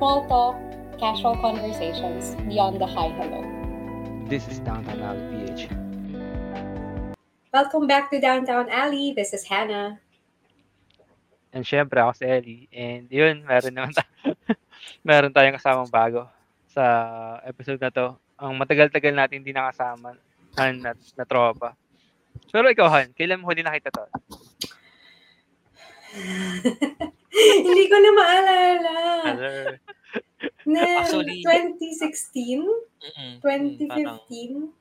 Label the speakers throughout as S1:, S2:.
S1: Small talk, casual conversations beyond the hi hello.
S2: This is Downtown Alley PH.
S1: Welcome back to Downtown Alley. This is Hannah.
S2: And syempre ako si Ellie. And yun, meron naman ta- meron tayong kasamang bago sa episode na to. Ang matagal-tagal natin hindi nakasama Han na, na tropa. Pero ikaw, Han, kailan mo huli nakita to?
S1: Hindi ko na maalala. Na
S3: Actually-
S1: 2016?
S3: Mm-mm. Mm, Parang
S1: 2015?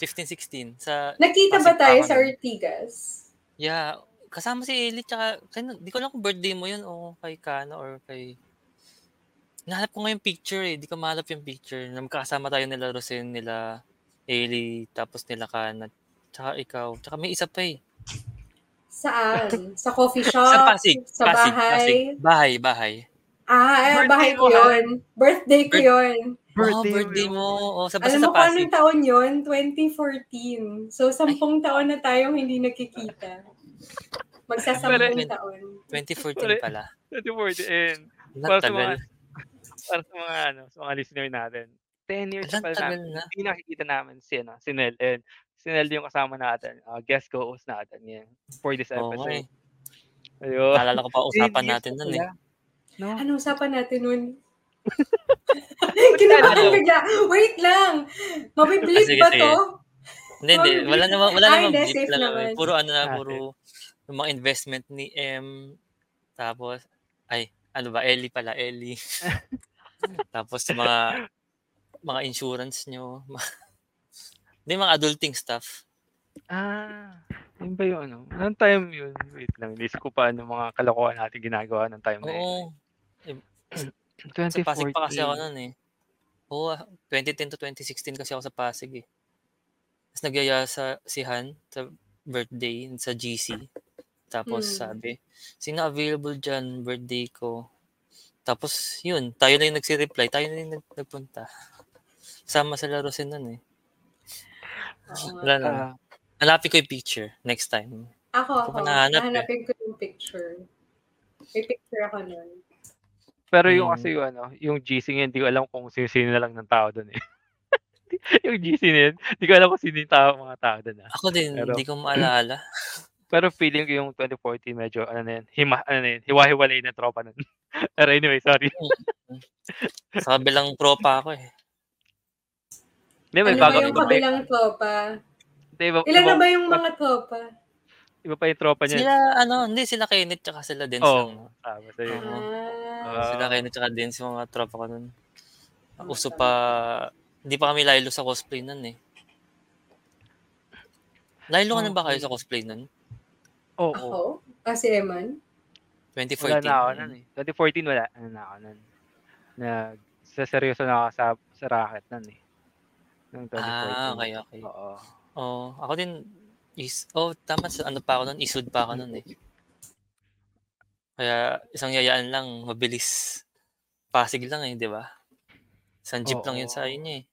S3: 15-16 sa
S1: Nakita ba tayo sa. Ortigas?
S3: Yeah, kasama si Ellie tsaka kaya, di ko alam kung birthday mo yun o kay Kana or kay Nahanap ko nga yung picture eh. Di ko mahanap yung picture. Na magkakasama tayo nila Rosen, nila Ellie, tapos nila Kana. Tsaka ikaw. Tsaka may isa pa eh.
S1: Saan? Sa coffee shop?
S3: Sa Pasig.
S1: Sa
S3: Pasig,
S1: bahay?
S3: Pasig. Bahay, bahay.
S1: Ah, eh,
S2: Birthday
S1: bahay ko yun. Birthday ko yun.
S3: oh, birthday mo. Oh, sa,
S1: Alam mo
S3: sa
S1: kung
S3: Pasig.
S1: anong taon yun? 2014. So, sampung taon na tayong hindi nakikita. Magsasampung taon.
S3: 2014 pala.
S2: 2040. And para sa mga, para sa mga, ano, sa mga listener natin, 10 years
S3: Alam,
S2: pa
S3: tagal
S2: namin,
S3: na.
S2: hindi nakikita namin si, ano, si Nel. And si Nel yung kasama natin, uh, guest co-host natin yan for this episode.
S3: eh.
S2: Ayun.
S3: Naalala ko pa
S2: 10
S3: usapan natin
S2: na
S3: nun eh.
S2: No?
S1: Ano usapan natin nun? Kinabahan bigla. Wait lang. Mabiblip ba to?
S3: Hindi, hindi. Wala naman, wala naman
S1: safe
S3: lang.
S1: naman.
S3: Puro ano na, puro yung mga investment ni M. Tapos, ay, ano ba, Ellie pala, Ellie. Tapos yung mga, mga insurance nyo. Hindi, mga adulting stuff.
S2: Ah, yun ba yung ano? Anong time yun? Wait lang, hindi ko pa ano mga kalokohan natin ginagawa ng time na yun.
S3: Oo.
S2: 2014.
S3: Sa Pasig pa kasi ako nun eh. Oo, ah, 2010 to 2016 kasi ako sa Pasig eh. Tapos nagyaya sa si Han sa birthday sa GC. Tapos
S1: Hmm.
S3: sabi, sino available dyan, birthday ko. Tapos yun, tayo na yung nagsi-reply, tayo na yung nag- nagpunta. Sama sa Larosin nun eh. Wala na.
S2: Ah,
S3: Hanapin ko yung picture next time.
S1: Ako,
S3: Ako nahanap eh.
S1: Nahanapin ko yung picture. May picture ako nun.
S2: pero yung
S3: Hmm.
S2: kasi yung ano, yung GC ngayon, hindi ko alam kung sino-sino na lang ng tao doon eh. yung GC yun, hindi ko alam kung sino yung tao, mga tao doon ah.
S3: Ako din,
S2: Pero-
S3: hindi ko maalala.
S2: Pero feeling ko yung 2014 medyo ano na yun, hima, ano na yun, hiwa-hiwalay na tropa nun. pero anyway, sorry.
S3: Sa kabilang tropa ako eh.
S2: Hindi, may
S1: Ano ba
S2: bago
S1: yung
S2: iba pa,
S1: kabilang tropa?
S2: hindi, iba,
S1: Ilan
S2: iba,
S1: na ba yung mga tropa?
S2: iba pa yung tropa niya.
S3: Sila, ano, hindi, sila Kenneth tsaka sila Dens
S2: Oo,
S3: lang.
S2: tama sa yun.
S3: Oo.
S1: Ah,
S2: Ah.
S3: Sila Kenneth tsaka Dens, yung mga tropa ko nun.
S1: Ah,
S3: Uso pa, hindi pa kami lilo sa cosplay nun eh. Lilo ka na ba kayo sa cosplay nun?
S2: Oo,
S1: Ako?
S2: oo.
S1: Ah, si Eman?
S2: Wala
S3: 2014.
S2: na ako nun eh. 2014 wala. Ano na ako nun. Nag, sa seryoso na ako sa, sa racket nun eh. 2014.
S3: Ah, okay, okay.
S2: Oo.
S3: Oh, ako din, is, oh, tama, sa ano pa ako nun, isud pa ako nun eh. Kaya, isang yayaan lang, mabilis. Pasig lang eh, di ba? Isang jeep lang yun sa
S2: Oo.
S3: inyo eh.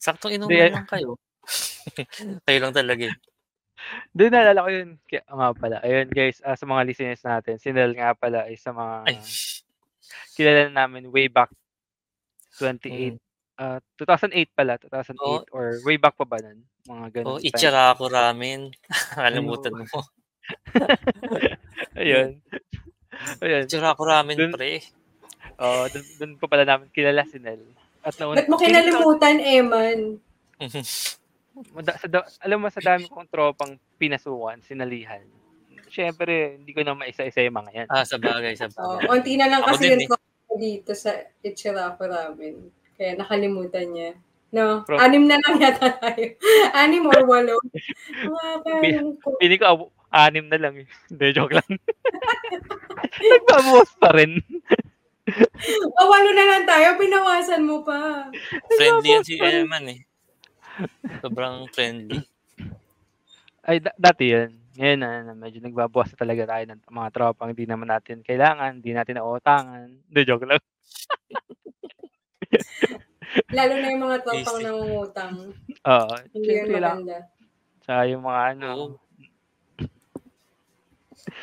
S3: Saktong inuman lang kayo. kayo lang talaga eh.
S2: Doon naalala ko yun. Kaya, nga pala. Ayun guys, ah, sa mga listeners natin, si Nel nga pala ay sa mga
S3: Ay,
S2: kilala namin way back 28. Ah 2008 pala, 2008
S3: Oo.
S2: or way back pa ba nun? Mga ganun.
S3: oh,
S2: time.
S3: itsara ako ramen. Kalimutan mo.
S2: Ayun. Ayun.
S3: Itsara ako ramen,
S2: Dun-
S3: pre.
S2: Oh, doon, doon pa pala namin kilala si Nel. At nauna,
S1: Ba't mo kinalimutan, Eman?
S2: Mada, sa, da- alam mo, sa dami kong tropang pinasukan, sinalihan. Siyempre, hindi ko na maisa-isa yung mga yan.
S3: ah, sa bagay, sa
S1: Oh,
S3: bagay.
S1: konti na lang
S3: Ako
S1: kasi
S3: din
S1: yung tropa ko dito sa Ichiraku Ramen. Kaya nakalimutan niya. No,
S2: Pro-
S1: anim na lang yata tayo. anim or walo.
S2: Pili ko, anim na lang eh. Hindi, joke lang. Nagbabawas pa rin.
S1: O, walo na lang tayo. Pinawasan mo pa.
S3: Friendly yan si Eman eh. Sobrang friendly.
S2: Ay, da- dati yun. Ngayon na, na medyo nagbabawas na talaga tayo ng mga tropang hindi naman natin kailangan, hindi natin nauutangan. Hindi, joke lang.
S1: Lalo na yung mga tropang
S3: Easy.
S1: nangungutang.
S2: Oo.
S1: Hindi yun
S2: Siyempre lang.
S1: maganda.
S2: Tsaka yung mga ano,
S3: Oo.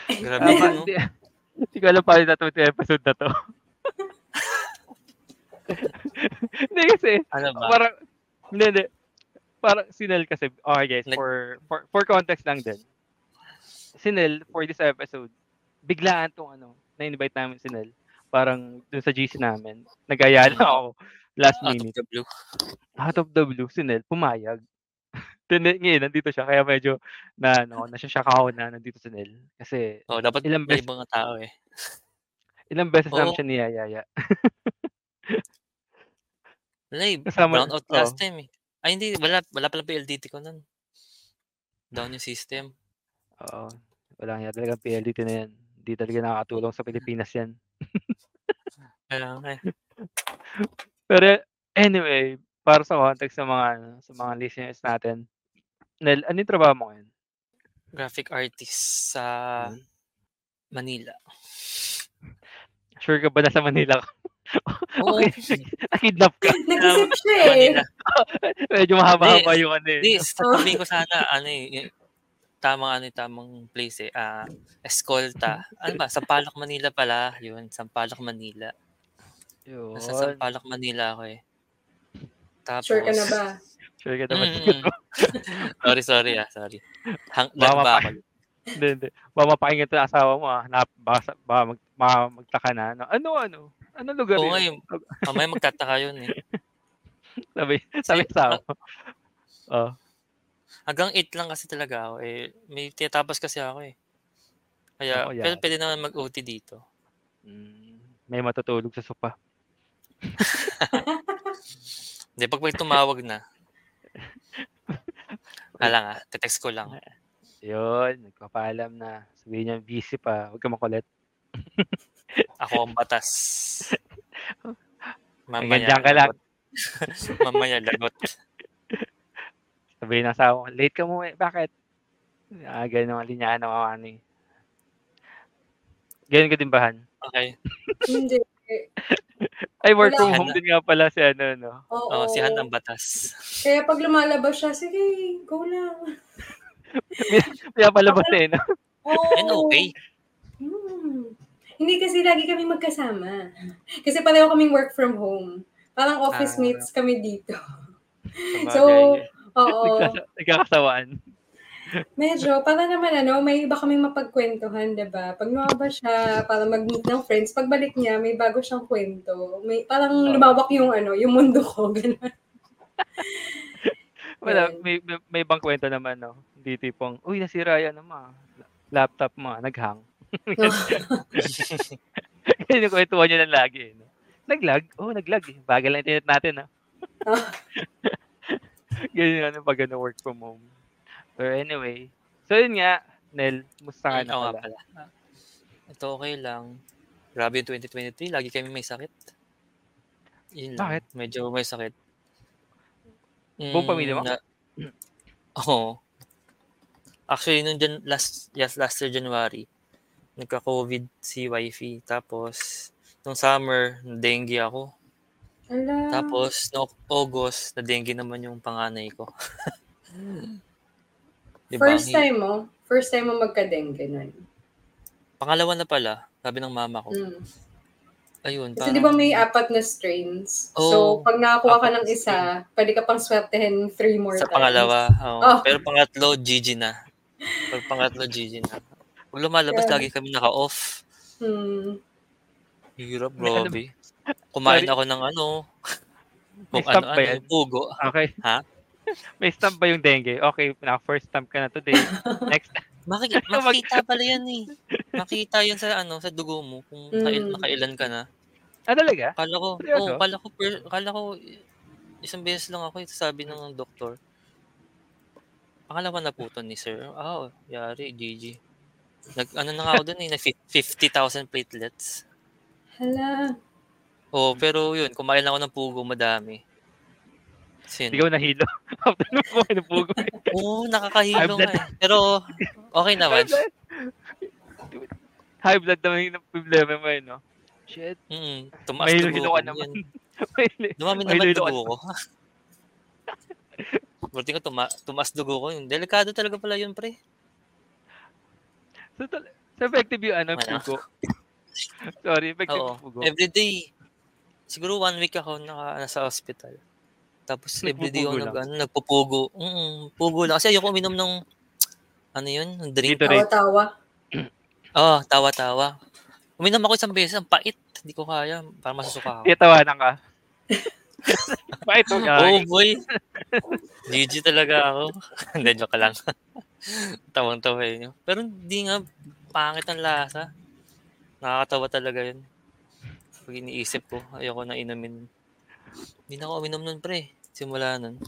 S3: Grabe yun, no?
S2: hindi, hindi ko alam paano natuto yung episode na to. hindi kasi,
S3: Ano ba?
S2: parang, hindi, hindi. Parang si Nel kasi, okay guys,
S3: Nag-
S2: for, for, for context lang din. Si Nel, for this episode, biglaan tong ano, na-invite namin si Nel. Parang dun sa GC namin. Nagaya na ako last
S3: Out of
S2: minute.
S3: the blue.
S2: Out of the blue, si Nel, pumayag. Then, ngayon, nandito siya. Kaya medyo, na, ano, nasya ako na nandito si Nel. Kasi,
S3: Oh, dapat
S2: Ilang beses-
S3: ibang tao eh.
S2: ilang beses namin
S3: Oo.
S2: siya niyayaya.
S3: Wala eh,
S2: Kasama-
S3: brown out last
S2: oh.
S3: time eh. Ay hindi, wala, wala pala PLDT ko nun. Down yung system.
S2: Oo. Wala nga talagang PLDT na yan. Hindi talaga nakakatulong sa Pilipinas yan.
S3: Eh.
S2: Pero anyway, para sa context sa mga ano, sa mga listeners natin, Nel, ano yung trabaho mo ngayon?
S3: Graphic artist sa
S2: Hmm.
S3: Manila.
S2: Sure ka ba na sa Manila ka?
S3: Oo.
S2: okay. Nakidnap ka.
S1: Nag-isip siya eh.
S2: Medyo mahaba-haba yung ano eh.
S3: Hindi,
S2: no?
S3: sasabihin ko sana, ano eh, yung tamang ano, yung tamang place eh. Ah, Escolta. Ano ba? Sampaloc, Manila pala. Yun, Sampaloc, Manila.
S2: Yun.
S3: Nasa Sampaloc, Manila ako eh. Tapos,
S1: Sure ka na ba?
S2: Sure ka.
S3: Mm, mm. sorry, sorry ah, sorry. Hang,
S2: Baka
S3: ba ako?
S2: Hindi, hindi. Baka mapakinggan ito asawa mo ah. Na, baka, baka mag, ma- magtaka na. Ano, ano, ano? Ano lugar
S3: Oo
S2: yun?
S3: nga yun. Mamaya magtataka yun eh.
S2: Sabi, sabi sa asawa. Oh.
S3: Hanggang 8 lang kasi talaga ako eh. May tinatapos kasi ako eh. Kaya,
S2: Ako,
S3: pero
S2: yan.
S3: pwede naman mag-OT dito.
S2: Mm, may matutulog sa sopa.
S3: Hindi, pag may tumawag na. Hala nga, text ko lang.
S2: Yun, nagpapaalam na. Sabihin niya, busy pa. Huwag ka makulit.
S3: Ako ang batas.
S2: Hanggang dyan ka lang.
S3: Mamaya lagot.
S2: Sabihin ng asawa ko, late ka mo eh. Bakit? Ah, ganun ang linyaan ng mga ano eh. Ganun ka din bahan?
S3: Okay.
S1: Hindi.
S2: Ay, work
S1: Wala.
S2: from home din nga pala si ano, no?
S1: Oo.
S3: Oh, si Han ang batas.
S1: Kaya pag lumalabas siya, sige, go lang.
S2: Kaya palabas eh, no?
S1: Oo.
S3: And okay.
S1: Hmm. Hindi kasi lagi kami magkasama. Kasi pareho kaming work from home. Parang office
S3: Ah.
S1: mates kami dito.
S2: Sabagay.
S1: Oo.
S2: Nagkakasawaan.
S1: Medyo, para naman ano, may iba kaming mapagkwentuhan, 'di ba? Pag lumabas siya para mag-meet ng friends, pagbalik niya, may bago siyang kwento. May parang
S2: Oo.
S1: lumawak yung ano, yung mundo ko, ganun.
S2: Wala, may, may, may ibang kwento naman, no? Hindi tipong, uy, nasira yan naman. Laptop mo, naghang. Yan yung kwentuhan nyo lang lagi, eh, no? Naglag? Oo, oh, naglag eh. Bagal lang internet natin, ha?
S1: Ah.
S2: Ganyan ano pag ano, work from home. Pero anyway, so yun nga, Nel, musta ka
S3: Mm,
S2: na pala?
S3: pala. Ito okay lang. Grabe yung 2023. Lagi kami may sakit. Yun lang.
S2: Bakit?
S3: Medyo may sakit.
S2: Buong pamilya mo?
S3: Oo. Actually, nung jan, last, yes, last year January, nagka-COVID si wifey. Tapos, nung summer, dengue ako.
S1: Ala.
S3: Tapos, no August, na dengue naman yung panganay ko. Diba?
S1: First time mo? First time mo magka-dengue nun?
S3: Pangalawa na pala, sabi ng mama ko.
S1: Mm.
S3: Ayun,
S1: Kasi di ba may apat na strains?
S3: Oo.
S1: so, pag nakakuha ka ng isa, pwede ka pang swertehin three more
S3: Sa
S1: times.
S3: pangalawa, oo.
S1: Oh.
S3: Pero pangatlo, GG na. Pag pangatlo, GG na. Pag lumalabas,
S1: Yeah.
S3: lagi kami naka-off.
S1: Hmm.
S3: Hirap,
S2: ano-
S3: grabe. Kumain
S2: Sorry.
S3: ako ng ano,
S2: May
S3: kung
S2: stamp
S3: ano,
S2: ba
S3: ano,
S2: yan?
S3: pugo.
S2: Okay.
S3: Ha?
S2: May stamp ba yung dengue? Okay, naka first stamp ka na today. Next,
S3: Maki- makita pala yan eh. Makita yan sa ano sa dugo mo kung
S1: Mm.
S3: nakailan ka na.
S2: ah, talaga?
S3: Kala ko,
S2: Seryoso?
S3: oh, kala ko, per, kala ko isang beses lang ako ito sabi ng doktor. Pangalawa na po to ni sir. Ah, oh, yari, GG. Nag, ano na nga ako dun eh, na fif- 50,000 platelets.
S1: Hala.
S3: Oh, pero yun, kumain lang ako ng pugo, madami. Sin.
S2: Ba nahilo? After nung kumain ng pugo.
S3: Oo,
S2: High
S3: nakakahilo nga eh. Pero, okay naman.
S2: High blood naman yung problema mo eh, no? Shit.
S3: Mm, tumaas
S2: May
S3: ko.
S2: ka naman.
S3: Dumami naman dugo ko. Buti ko, tuma tumaas dugo ko yun. Delikado talaga pala yun, pre.
S2: So, So, effective yung ano,
S3: Wala.
S2: pugo. Sorry, effective
S3: Oo.
S2: yung pugo.
S3: Everyday. Siguro one week ako naka, nasa hospital. Tapos everyday ako
S2: Nagpupugo
S3: nag, ano, nagpupugo. Mm, pugo lang. Kasi ayoko uminom ng, ano yun, ng drink.
S1: Tawa-tawa.
S3: Oo, oh, tawa-tawa. Uminom ako isang beses, ang pait. Hindi ko kaya, parang masusuka ako.
S2: Titawanan ka. Bakit mo?
S3: Oo, boy. GG talaga ako. Hindi, joke lang. Tawang-tawa yun. Pero hindi nga, pangit ang lasa. Nakakatawa talaga yun. Pag iniisip ko, ayoko na inumin. Hindi na ako uminom nun, pre. Simula nun.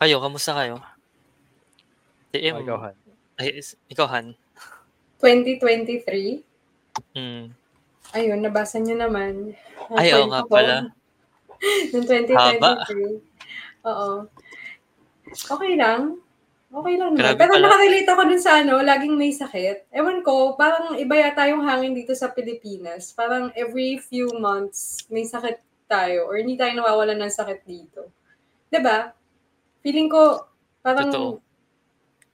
S3: Kayo, kamusta kayo? TM.
S2: Oh, ikaw, Han.
S3: Ay, is- ikaw, Han.
S1: 2023.
S3: Hmm.
S1: Ayun, nabasa niyo naman. Ang
S3: Ay, oo nga
S1: ko
S3: pala.
S1: Noong 2023. Oo. Okay lang. Okay lang naman.
S3: Grabe
S1: Pero
S3: pala.
S1: nakarelate ako dun sa ano, laging may sakit. Ewan ko, parang iba yata yung hangin dito sa Pilipinas. Parang every few months, may sakit tayo or hindi tayo nawawalan ng sakit dito. 'Di ba? Feeling ko, parang,
S3: Totoo.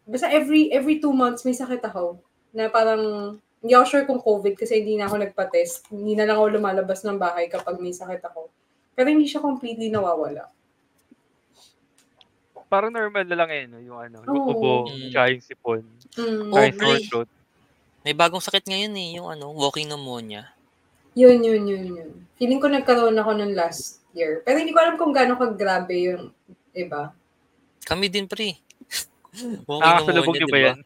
S1: basta every every two months may sakit ako. Na parang, hindi ako sure kung COVID kasi hindi na ako nagpa-test. Hindi na lang ako lumalabas ng bahay kapag may sakit ako. Pero hindi siya completely nawawala.
S2: Parang normal na lang eh, no? yung ano, yung ubo,
S3: Mm.
S2: tsaka yung sipon,
S1: Mm.
S2: tsaka yung sore throat.
S3: May bagong sakit ngayon eh, yung ano, walking pneumonia.
S1: Yun, yun, yun, yun. Feeling ko nagkaroon ako ng last year. Pero hindi ko alam kung gaano kagrabe yung iba.
S3: Kami din, pre. walking
S2: Nakasalubong
S3: pneumonia,
S2: nyo ba
S3: diba?
S2: yan?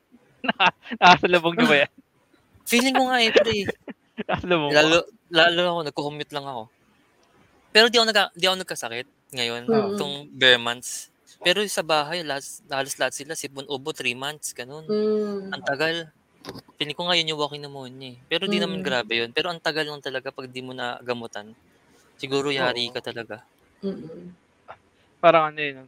S2: Nakasalubong nyo ba yan?
S3: Feeling ko nga eh, pre.
S2: Nakasalubong mo?
S3: Lalo, lalo ako, nagko-commute lang ako. Pero di ako, nagka, di ako nagkasakit ngayon,
S1: Mm.
S3: itong bare months. Pero sa bahay, lahat, halos lahat sila, sipon ubo, 3 months, ganun.
S1: Mm.
S3: Ang tagal. Feeling ko ngayon yung walking pneumonia eh. Pero di naman
S1: Mm.
S3: grabe yun. Pero ang tagal lang talaga pag di mo na gamutan. Siguro yari
S2: Oo.
S3: ka talaga.
S1: Mm-mm.
S2: Parang ano yun,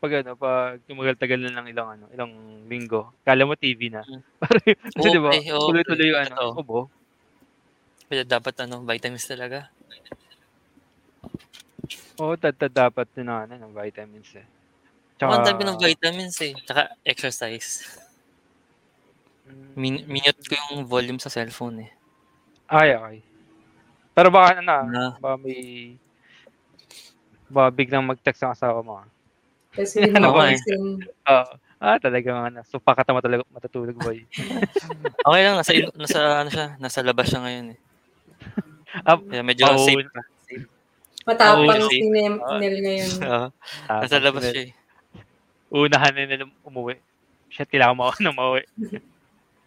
S2: pag ano, pag tumagal-tagal na lang ilang ano, ilang linggo, kala mo TV na.
S3: Mm.
S2: Parang,
S3: Oo,
S2: di ba,
S3: oo,
S2: tuloy-tuloy yung ano, ubo.
S3: Kaya dapat ano, vitamins talaga.
S2: Oo, tad-tad dapat din na, ano, ng vitamins eh.
S3: Tsaka, ang dami ng vitamins eh. Tsaka exercise.
S2: Mm,
S3: Min- minute ko yung volume sa cellphone eh.
S2: Ay, okay. Pero baka ano, ah,
S3: Na,
S2: baka may, baka biglang mag-text ang asawa mo. ah.
S1: Kasi hindi
S2: Ano
S1: mo
S3: ba eh?
S2: Oo. ah, talagang ano, supa ka matulog, matutulog boy.
S3: okay lang, nasa, nasa, ano siya, nasa labas siya ngayon eh.
S2: Ah,
S3: Kaya medyo
S2: pauwi.
S3: safe pa.
S1: Matapang
S3: Oo,
S1: si. Nel ngayon.
S2: Ah,
S3: nasa labas siya eh.
S2: Unahan na nila umuwi. Shit, kailangan mo ako na mauwi.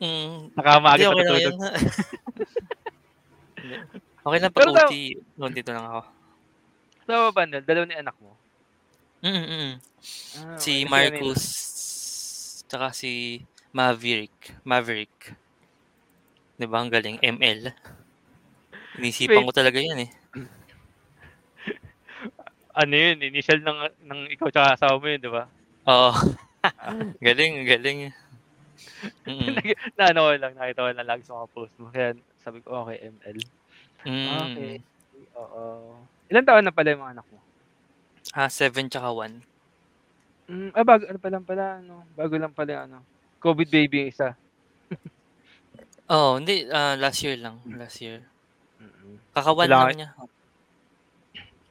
S3: Mm, Hindi,
S2: pa
S3: okay. Hindi. okay lang pag
S2: Pero
S3: OT, nandito lang ako.
S2: Sa ba, Nel? Dalawa ni anak mo?
S3: Mm mm
S2: Ah,
S3: Si
S2: okay.
S3: Marcus, tsaka si Maverick. Maverick. Di ba? Ang galing. ML. Inisipan
S2: Wait.
S3: ko talaga yun eh.
S2: Ano yun, initial ng, ng ikaw tsaka asawa mo yun, di ba?
S3: Oo. galing, galing. Mm-mm.
S2: na ano lang, nakita ko lang lagi sa mga post mo. Kaya sabi ko, okay, ML.
S3: Mm.
S2: Okay. Oo. Ilan taon na pala yung mga anak mo?
S3: Ah, 7 tsaka 1.
S2: Mm, ah, bago, ano pa lang pala, ano, bago lang pala, ano, COVID baby yung isa.
S3: Oh, hindi. ah, last year lang. Last year. Kakawan lang niya.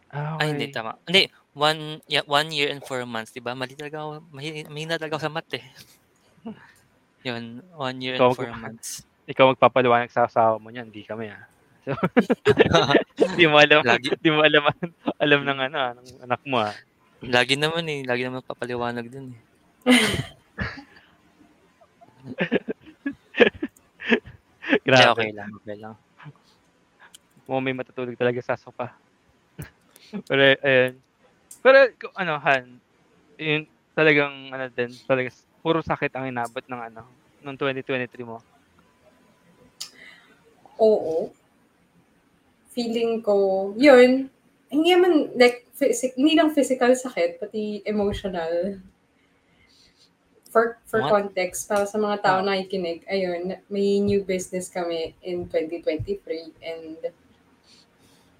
S2: Ah, okay.
S3: Ay, hindi. Tama. Hindi. One, yeah, one year and four months, di ba? Mali talaga ako. Mahina, talaga ako sa math eh. Yun, one year
S2: Ikaw
S3: and four
S2: mag-
S3: months.
S2: Ikaw magpapaliwanag sa asawa mo niyan, hindi kami ah. So, hindi mo alam,
S3: Lagi.
S2: hindi mo alam, alam ng ano, ah, ng anak mo ah.
S3: Lagi naman eh. Lagi naman papaliwanag dun eh.
S2: Grabe.
S3: okay lang. Okay lang.
S2: Mo may matutulog talaga sa sofa. Pero, ayun. Pero, ano, Han, yun, talagang, ano din, talaga, puro sakit ang inabot ng, ano, ng 2023 mo.
S1: Oo. Feeling ko, yun, hindi naman, like, phys- hindi lang physical sakit, pati emotional. For, for
S3: What?
S1: context, para sa mga tao na nakikinig, ayun, may new business kami in 2023 and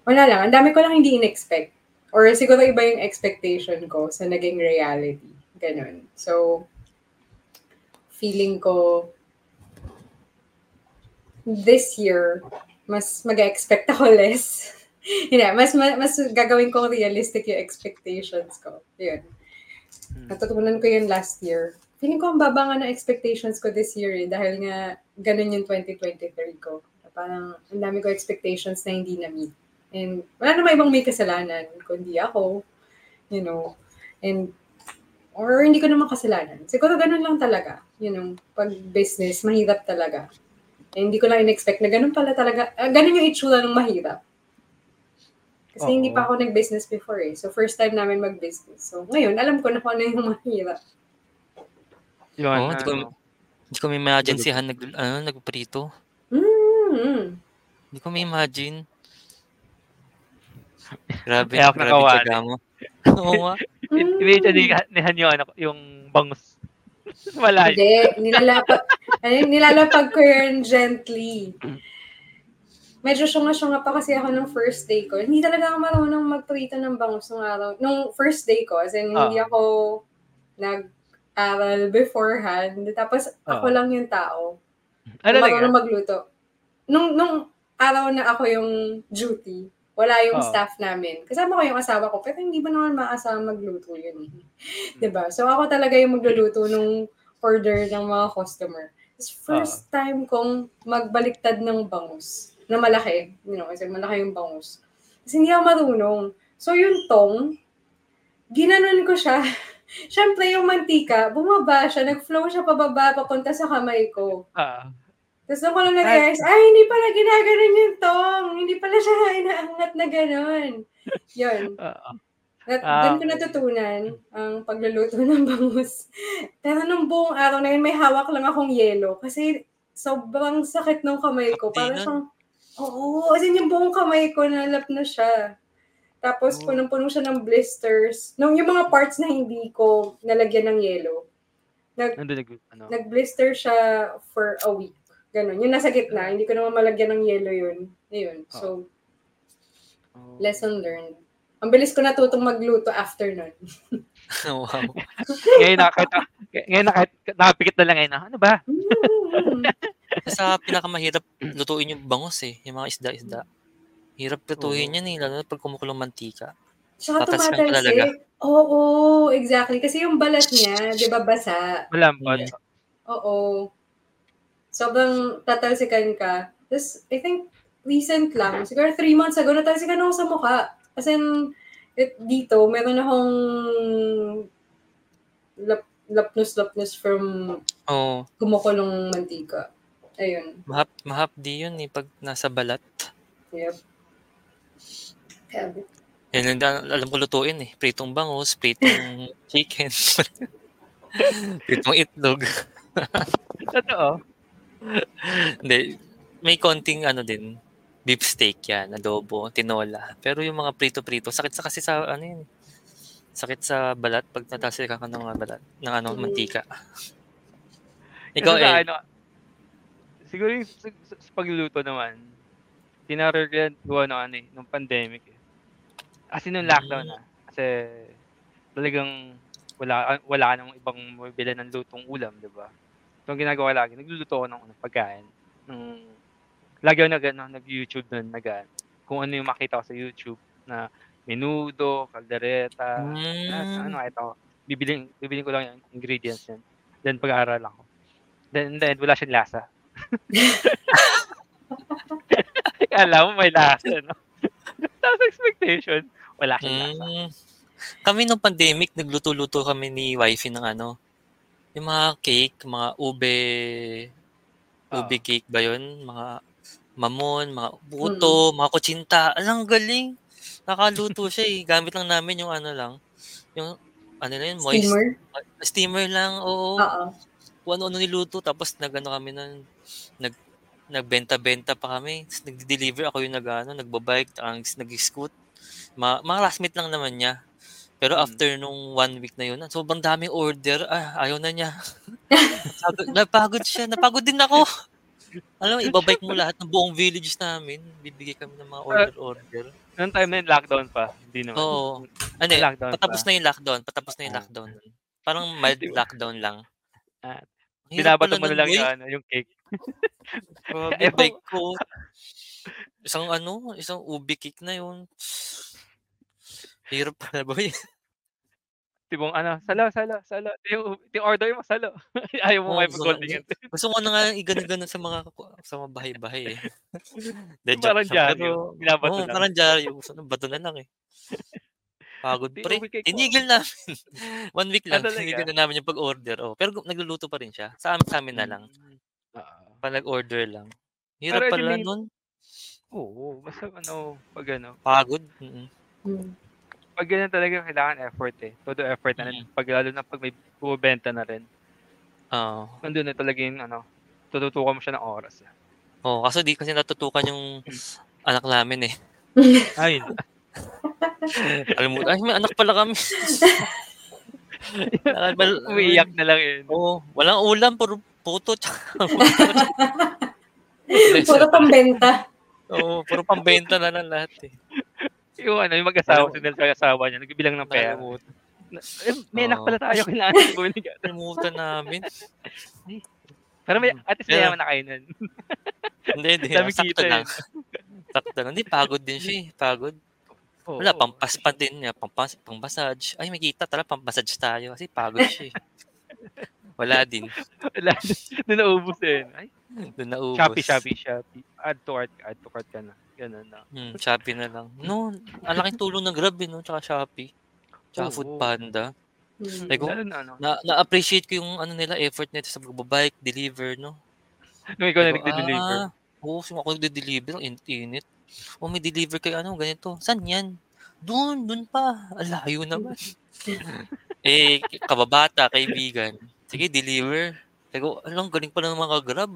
S1: wala lang, ang dami ko lang hindi in-expect. Or siguro iba yung expectation ko sa naging reality. Ganun. So, feeling ko, this year, mas mag-expect ako less. Mas, mas, mas gagawin ko realistic yung expectations ko. Yun.
S2: Hmm.
S1: Natutunan ko yun last year. Feeling ko ang baba nga ng expectations ko this year eh, dahil nga ganun yung 2023 ko. Parang ang dami ko expectations na hindi na-meet. And wala naman ibang may kasalanan, kundi ako, you know. And or hindi ko naman kasalanan. Siguro ganun lang talaga. You know, pag business, mahirap talaga. Eh, hindi ko lang in-expect na ganun pala talaga. ah, ganun yung itsura ng mahirap. Kasi
S2: Oo.
S1: hindi pa ako nag-business before eh. So, first time namin mag-business. So, ngayon, alam ko na kung ano yung mahirap.
S2: Yun,
S3: Oo, di ko,
S2: ano,
S3: di ko may imagine si Han nag, ano, nagprito.
S1: Mm-hmm.
S3: Hindi ko may imagine. Grabe,
S2: Kaya ako
S3: grabe
S2: nakawali.
S3: tiyaga mo. Oo nga.
S2: Imagine ni, ni Han yung, ano, yung bangus. Malayo.
S1: Hindi, nilalapag, yun, nilalapag ko yun gently. Medyo syunga-syunga pa kasi ako nung first day ko. Hindi talaga ako marunong magprito ng bangus nung araw. Nung first day ko, as in, hindi
S2: Ah.
S1: ako nag-aral beforehand. Tapos, ako
S2: Ah.
S1: lang yung tao.
S2: Ano
S1: na marunong magluto. Nung, nung araw na ako yung duty, wala yung
S2: Oo.
S1: staff namin. Kasama ko yung asawa ko, pero hindi ba naman maasama magluto yun eh.
S2: Hmm.
S1: 'Di ba So ako talaga yung magluluto nung order ng mga customer. It's first time kong magbaliktad ng bangus na malaki. You know, kasi malaki yung bangus. Kasi hindi ako marunong. So yung tong, ginanon ko siya. Siyempre yung mantika, bumaba siya, nag-flow siya pababa, papunta sa kamay ko.
S2: Ah,
S1: Tapos doon ko lang nag-realize, ay, hindi pala ginaganon yung tong. Hindi pala siya inaangat na gano'n. Yun.
S2: ah,
S1: At
S2: Ah,
S1: doon ko natutunan ang pagluluto ng bangus. Pero nung buong araw na yun, may hawak lang akong yelo. Kasi sobrang sakit ng kamay ko. Para siyang, oo, as in yung buong kamay ko, nalap na siya. Tapos
S2: Oh.
S1: punong-puno siya ng blisters. Nung yung mga parts na hindi ko nalagyan ng yelo, nag,
S2: ano.
S1: nag-blister siya for a week. Ganon. Yung nasa gitna, hindi ko naman malagyan ng yelo yun. Ayun. So,
S2: Oh.
S1: lesson learned. Ang bilis ko natutong magluto after nun.
S3: wow.
S2: ngayon na kahit, ngayon na kahit nakapikit na lang ngayon na, ano ba?
S1: Mm.
S3: Sa pinakamahirap lutuin yung bangus eh, yung mga isda-isda. Hirap lutuin yan eh, lalo na pag kumukulong mantika.
S1: Tsaka
S3: Tatas ka talaga.
S1: tumatalsik. Oo, exactly. Kasi yung balat niya, di ba basa?
S2: Malambot.
S3: Yeah.
S1: Oo. Sobrang tatalsikan ka. Tapos, I think, recent lang, siguro three months ago, natalsikan ako sa mukha. As in, it, dito, meron akong lap, lapnus-lapnus from
S3: Oo,
S1: kumukulong mantika. Ayun.
S3: mahap, mahapdi yun eh, pag nasa balat.
S1: Yep. Grabe.
S3: Yan lang din alam ko lutuin eh. Pritong bangus, pritong chicken, pritong itlog.
S2: Totoo.
S3: Hindi, may konting ano din, beef steak yan, adobo, tinola. Pero yung mga prito-prito, sakit sa kasi sa ano yun. Sakit sa balat pag natasil ka ng mga balat, ng ano, mantika. Ikaw eh,
S2: ano, siguro yung sa, sa, sa pagluluto naman, tinaregret ko ano, ano eh, nung pandemic eh. As in, nung lockdown na. Kasi talagang wala wala ka nang ibang mabili ng lutong ulam, di ba? So, ang ginagawa lagi, nagluluto ako ng, ng pagkain. Ng, lagi ako nag, ano, nag-YouTube nun, nag, kung ano yung makita ko sa YouTube na menudo, kaldereta,
S3: Mm.
S2: ano, ito, bibiling, bibiling ko lang yung ingredients yan. Then, pag-aaral ako. Then, then, wala siyang lasa. Kala mo may lasa, no? Tapos expectation, wala siyang lasa.
S3: Mm. Kami nung pandemic, nagluto-luto kami ni wifey ng ano, yung mga cake, mga ube, ube
S2: Oo.
S3: cake ba yun? Mga mamon, mga buto, mga kutsinta. Alang galing. Nakaluto siya eh. Gamit lang namin yung ano lang. Yung, ano na yun, moist.
S1: Steamer?
S3: Steamer lang, oo.
S1: Oo.
S3: Kung ano-ano niluto. Tapos nagano kami nun, nag, nagbenta-benta pa kami. Tapos nag-deliver ako yung nag, ano, nagbabike, ang nag-scoot. Ma, mga last lang naman niya. Pero
S2: Mm.
S3: after nung one week na yun, sobrang daming order. Ah, ayaw na niya. Sabi, napagod siya. Napagod din ako. Alam mo, ibabike mo lahat ng buong village namin. Bibigay kami ng mga order-order.
S2: Noong time na yun, lockdown pa. Hindi naman.
S3: Oo. Ano, eh,
S2: Lockdown
S3: patapos
S2: pa.
S3: na yung lockdown. Patapos na yung
S2: Ah.
S3: lockdown. Parang mild lockdown lang.
S2: Ah,
S3: Hirap
S2: Binabato mo na lang yung, ano, yung cake.
S3: Grabe, bike ko. Isang ano, isang ubi kick na yun. Hirap pala boy.
S2: Tipong ano, salo, salo, salo. Yung, yung order mo, salo. Ayaw mo
S3: Oo,
S2: may pag-holdingan.
S3: gusto ko na nga igano-gano sa mga sa mga bahay-bahay eh. De,
S2: parang dyaryo, binabato
S3: oo,
S2: lang.
S3: parang dyaryo. Gusto na, bato na lang eh. Pagod pre. Tinigil namin. One week
S2: Ah,
S3: lang. Tinigil na namin yung pag-order. Oh. Pero nagluluto pa rin siya. Sa amin, sa amin na lang.
S2: Mm. Oo.
S3: Pa nag-order lang. Hirap pala nun.
S2: Oo, basta ano, pag ano,
S3: Pagod. Mm-mm.
S2: Pag ganyan talaga kailangan effort eh. Todo effort na rin.
S3: Mm.
S2: Pag lalo na pag may bumibenta na rin.
S3: Oo.
S2: Nandun na talaga yung ano, tututukan mo siya ng oras. eh.
S3: Oh, kaso di kasi natutukan yung anak namin eh.
S2: Ay,
S3: Alam mo, ay may anak pala kami.
S2: Umiiyak na lang yun.
S3: Oo, walang ulam, puro puto. tsaka-
S1: Puro pambenta.
S3: Oo, puro pambenta na lang lahat eh.
S2: Yung ano, yung mag-asawa, sinil sa asawa niya, nagbibilang ng pera. Eh, may anak
S3: Oo.
S2: pala tayo, kailangan bumili ka.
S3: nakalimutan namin.
S2: Pero may, at least mayaman na kayo nun.
S3: Hindi, hindi. Sakto
S2: kita
S3: lang.
S2: eh.
S3: Sakto lang. Hindi, pagod din siya eh. Pagod.
S2: Oo.
S3: Wala, pampaspan din niya. Pampas, pang-massage. Ay, may kita. Tara, pang-massage tayo. Kasi pagod siya eh. Wala din.
S2: Wala, doon naubos eh. Ay,
S3: Doon naubos.
S2: Shopee, Shopee, Shopee. Add to cart, add to cart ka na. Ganun na.
S3: Hmm, Shopee na lang. No, ang laking tulong ng Grab eh, no? Tsaka Shopee. Tsaka
S2: Oo.
S3: Foodpanda.
S1: Mm.
S3: Like,
S2: Lalo na ano.
S3: na, na-appreciate ko yung ano nila, effort nito sa pagbabike, deliver, no?
S2: Nung ikaw na
S3: ko,
S2: nagde-deliver.
S3: Ah, oo, so ako nagde-deliver, ang init. O may deliver kay ano, ganito. Saan yan? Doon, doon pa. Ang layo naman. eh, kababata, kaibigan. Sige, deliver. Sabi ko, alam, galing pala ng mga grab.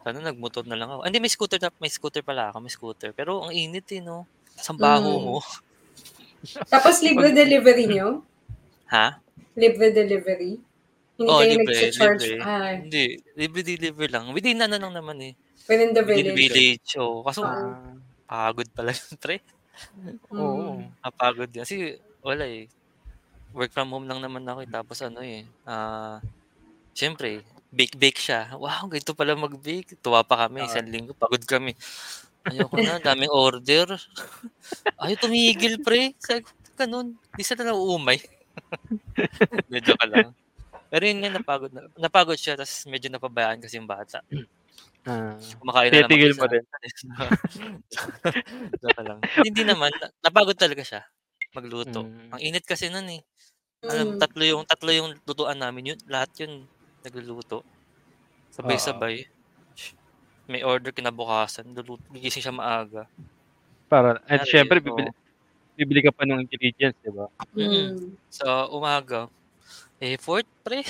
S3: Sana nagmotor na lang ako. Ah, Hindi, may scooter, na- may scooter pala ako, may scooter. Pero ang init eh, no? Sa baho
S1: Mm.
S3: mo.
S1: Tapos libre delivery nyo?
S3: Ha?
S1: Libre delivery? Hindi
S3: Oh,
S1: kayo
S3: libre,
S1: nag-charge?
S3: libre.
S1: Ay,
S3: Hindi, libre deliver lang. Within ano lang naman eh.
S1: within the
S3: Within
S1: village.
S3: village. Oh, kaso,
S2: Ah,
S3: pagod pala yun, pre.
S2: Oo.
S1: Mm.
S3: Napagod din. Kasi wala eh. Work from home lang naman ako eh. Tapos ano eh. Ah, Siyempre, bake-bake siya. Wow, ganito pala mag-bake. Tuwa pa kami.
S2: Oo.
S3: Isang linggo, pagod kami. Ayoko na, daming order. Ayaw tumigil, pre. Ko, ganun. Di sila na uumay. medyo ka lang. Pero yun nga, napagod, na, napagod siya. Tapos medyo napabayaan kasi yung bata.
S2: Ah.
S3: Kumakain na naman
S2: mo din.
S3: Joke lang. Hindi naman. na- Napagod talaga siya. Magluto.
S2: Mm.
S3: Ang init kasi nun eh. Alam,
S1: Mm.
S3: tatlo yung tatlo yung lutuan namin yun. Lahat yun nagluluto. Sabay-sabay. May order kinabukasan. Luluto, gigising siya maaga.
S2: Para, and
S3: Kaya
S2: syempre, bibili, bibili ka pa ng ingredients, di ba?
S1: Mm.
S3: Sa umaga, effort, pre.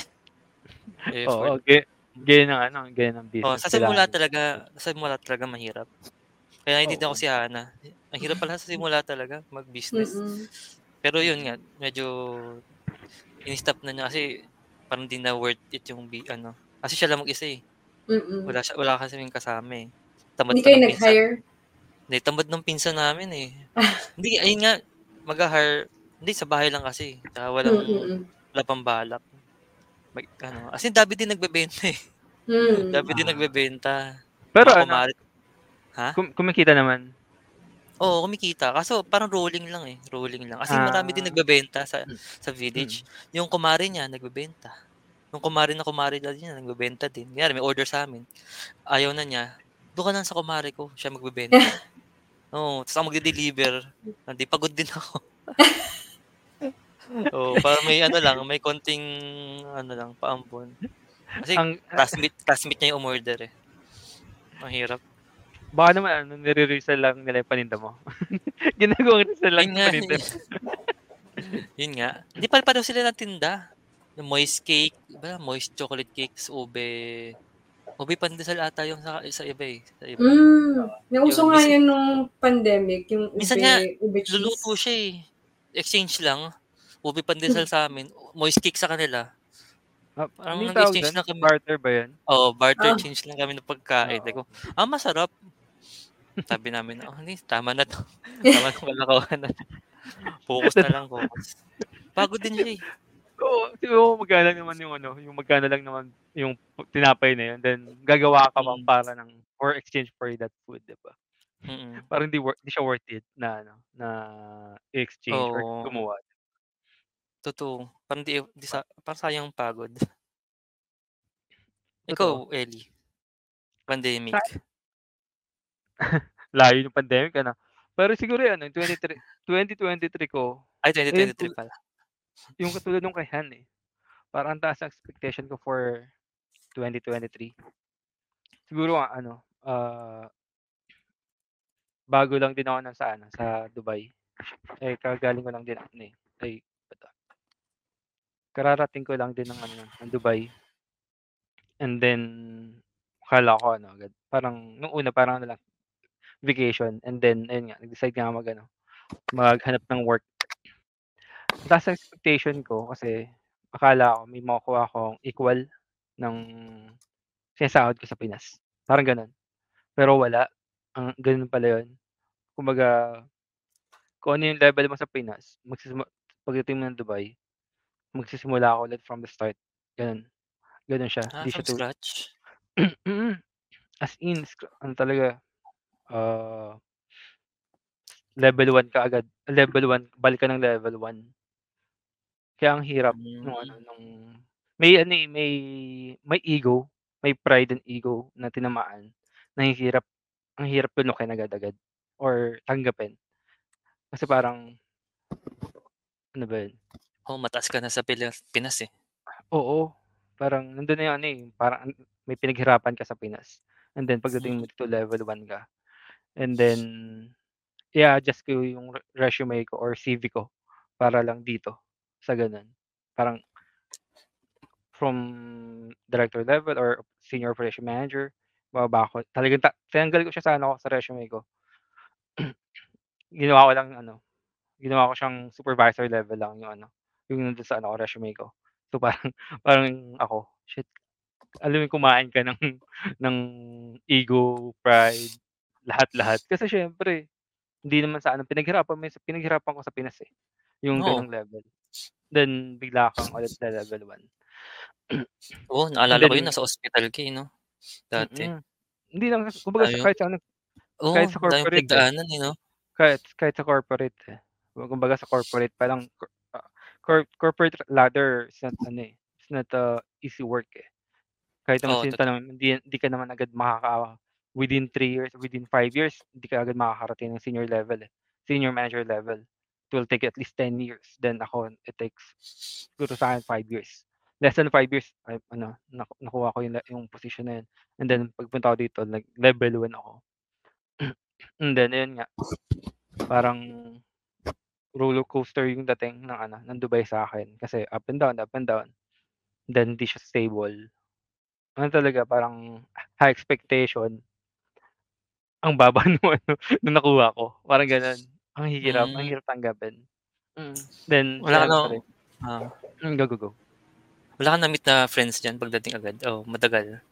S2: Oo,
S3: Effort.
S2: okay. Gaya ng ano, gaya ng
S3: Oh,
S2: business.
S3: sa simula talaga, sa simula talaga mahirap. Kaya hindi ako si Hana. Ang hirap pala sa simula talaga mag-business.
S1: Mm-mm.
S3: Pero yun nga, medyo in-stop na niya kasi parang di na worth it yung bi- ano. Kasi siya lang mag-isa eh.
S1: Mm-mm.
S3: Wala, siya, wala kasi yung kasama eh. Tamad
S1: Hindi kayo
S3: ng pinsan.
S1: nag-hire?
S3: Hindi, tamad ng pinsan namin eh. hindi, ayun nga, mag-hire. Hindi, sa bahay lang kasi. Tsaka walang,
S1: Mm-mm.
S3: wala pang balak. Mag, ano, as in, David din nagbebenta eh.
S1: Mm.
S3: David din
S2: Ah.
S3: nagbebenta.
S2: Pero
S3: Mga
S2: ano,
S3: kumari- Ha?
S2: kum- kumikita naman.
S3: Oo, kumikita. Kaso parang rolling lang eh. Rolling lang. Kasi
S2: Ah.
S3: marami din nagbebenta sa
S2: Mm.
S3: sa village. Yung kumari niya, nagbebenta. Yung kumari na kumari na niya, nagbebenta din. Kaya may order sa amin. Ayaw na niya. Doon ka lang sa kumari ko. Siya magbebenta. Oo, tapos ako magde-deliver. Hindi, pagod din ako. Oo, para may ano lang, may konting ano lang, paampon. Kasi
S2: Ang,
S3: classmate, classmate niya yung umorder eh. Ang hirap.
S2: Baka naman, ano, nire-resell lang nila yung paninda mo. Ginagawang resell lang
S3: Yun
S2: yung
S3: nga.
S2: paninda.
S3: Yun nga. Hindi pa pa daw sila ng tinda. Yung moist cake, ba? Moist chocolate cakes, ube. Ube pandesal ata yung sa, sa iba eh. Sa iba.
S1: Mm. Nauso nga yan nung pandemic, yung ube,
S3: Minsan nga,
S1: ube cheese.
S3: Luluto siya eh. Exchange lang. Ube pandesal sa amin. Moist cake sa kanila.
S2: Ah,
S3: Parang
S2: yung
S3: nag-exchange na kami.
S2: Barter ba yan?
S3: Oh, barter
S1: Ah.
S3: change lang kami ng pagkain.
S2: Oo.
S3: Like, ah, masarap. Sabi namin, oh, hindi, tama na to. Tama na, wala ka na. Focus na lang, focus. Pagod din siya eh.
S2: Oo, siguro magkano lang naman yung ano, yung magkano lang naman yung tinapay na yun, then gagawa ka pa
S3: Mm.
S2: para ng or exchange for that food, 'di ba?
S3: Mm.
S2: Parang hindi wor 'di siya worth it na ano, na i-exchange or
S3: Oo.
S2: gumawa.
S3: Totoo. Parang di di sa parang sayang ang pagod.
S2: Totoo.
S3: Ikaw, Ellie? Pandemic.
S2: Sa Layo ng pandemic ano. Pero siguro yan, yung 23 2023 ko,
S3: Ay,
S2: ayun
S3: 2023
S2: tul
S3: pala.
S2: yung katulad nung kay Han, eh. Parang ang taas ng expectation ko for 2023. Siguro nga ano, ah bago lang din ako nun sa ano, sa Dubai. Eh, kagagaling ko lang din ano, eh, ay eto. Kararating ko lang din ng ano, ng Dubai. And then, akala ko ano agad, parang nung una parang ano lang, vacation and then ayun nga, nag-decide nga ako mag-ano, maghanap ng work. Taas expectation ko kasi akala ko may makukuha akong equal ng sinasahod ko sa Pinas, parang gano'n. Pero wala, ang gano'n pala yun. Kumbaga, kung ano yung level mo sa Pinas, magsisimula pagdating mo ng Dubai, magsisimula ka ulit from the start, gano'n. Gano'n siya,
S3: Ah,
S2: di
S3: from
S2: siya
S3: scratch?
S2: As in, ano talaga, ah level 1 ka agad, level 1, balik ka ng level 1. Kaya ang hirap nung ano,
S3: Hmm.
S2: nung may ano, eh, may may ego, may pride and ego na tinamaan, nahihirap ang hirap tunukin agad-agad or tanggapin. Kasi parang ano ba yun?
S3: Oo, mataas ka na sa Pilas Pinas, eh.
S2: Oo, parang nandun na yung ano, eh, parang may pinaghirapan ka sa Pinas and then pagdating mo dito level 1 ka. And then, i-a-adjust ko yung re resume ko or CV ko para lang dito, sa gano'n. Parang from director level or senior operation manager, bababa ako. Talagang ta tinanggal ko siya sa ano ko, sa resume ko. Ginawa ko lang ano, ginawa ko siyang supervisor level lang yung ano, yung nandun sa ano ko, resume ko. So, parang parang ako, shit, alam mo kumain ka ng ng ego, pride, lahat-lahat. Kasi siyempre, hindi naman sa ano, pinaghirapan sa pinaghirapan ko sa Pinas, eh, yung
S3: Oo.
S2: gano'ng level. Then bigla kang ulit sa level 1.
S3: Oo,
S2: And
S3: naalala ko yun
S2: then
S3: nasa ospital ka, eh, 'no? Dati.
S2: Mm. Hindi lang kumbaga sa
S3: Dami
S2: kahit sa ano,
S3: oo,
S2: kahit sa corporate, eh.
S3: pinagdaanan, eh, 'no?
S2: Kahit kahit sa corporate, eh. Kumbaga sa corporate parang ah, cor corporate ladder is not ano, eh, it's not a easy work, eh. Kahit naman
S3: Oo, totoo.
S2: tanongin mo, hindi hindi ka naman agad makaka within 3 years, within 5 years, hindi ka agad makakarating ng senior level, eh, senior manager level. It will take at least 10 years. Then ako, it takes siguro sa'kin 5 years. Less than 5 years, ay ano, naku nakuha ko yung yung posisyon na yun. And then pagpunta ko dito nag-level 1 ako. And then ayun nga, parang rollercoaster yung dating ng ano, ng Dubai sa'kin. Kasi up and down, up and down. Then hindi siya stable. Ano talaga, parang high expectation. Ang baba nung ano, nung nakuha ko, parang gano'n. Ang hirap, ang
S3: Hmm.
S2: hirap tanggapin. Mm, then
S3: Wala ka na
S2: siyempre
S3: ah.
S2: hmm, go, go, go.
S3: Wala kang na-meet na friends diyan pagdating agad o matagal?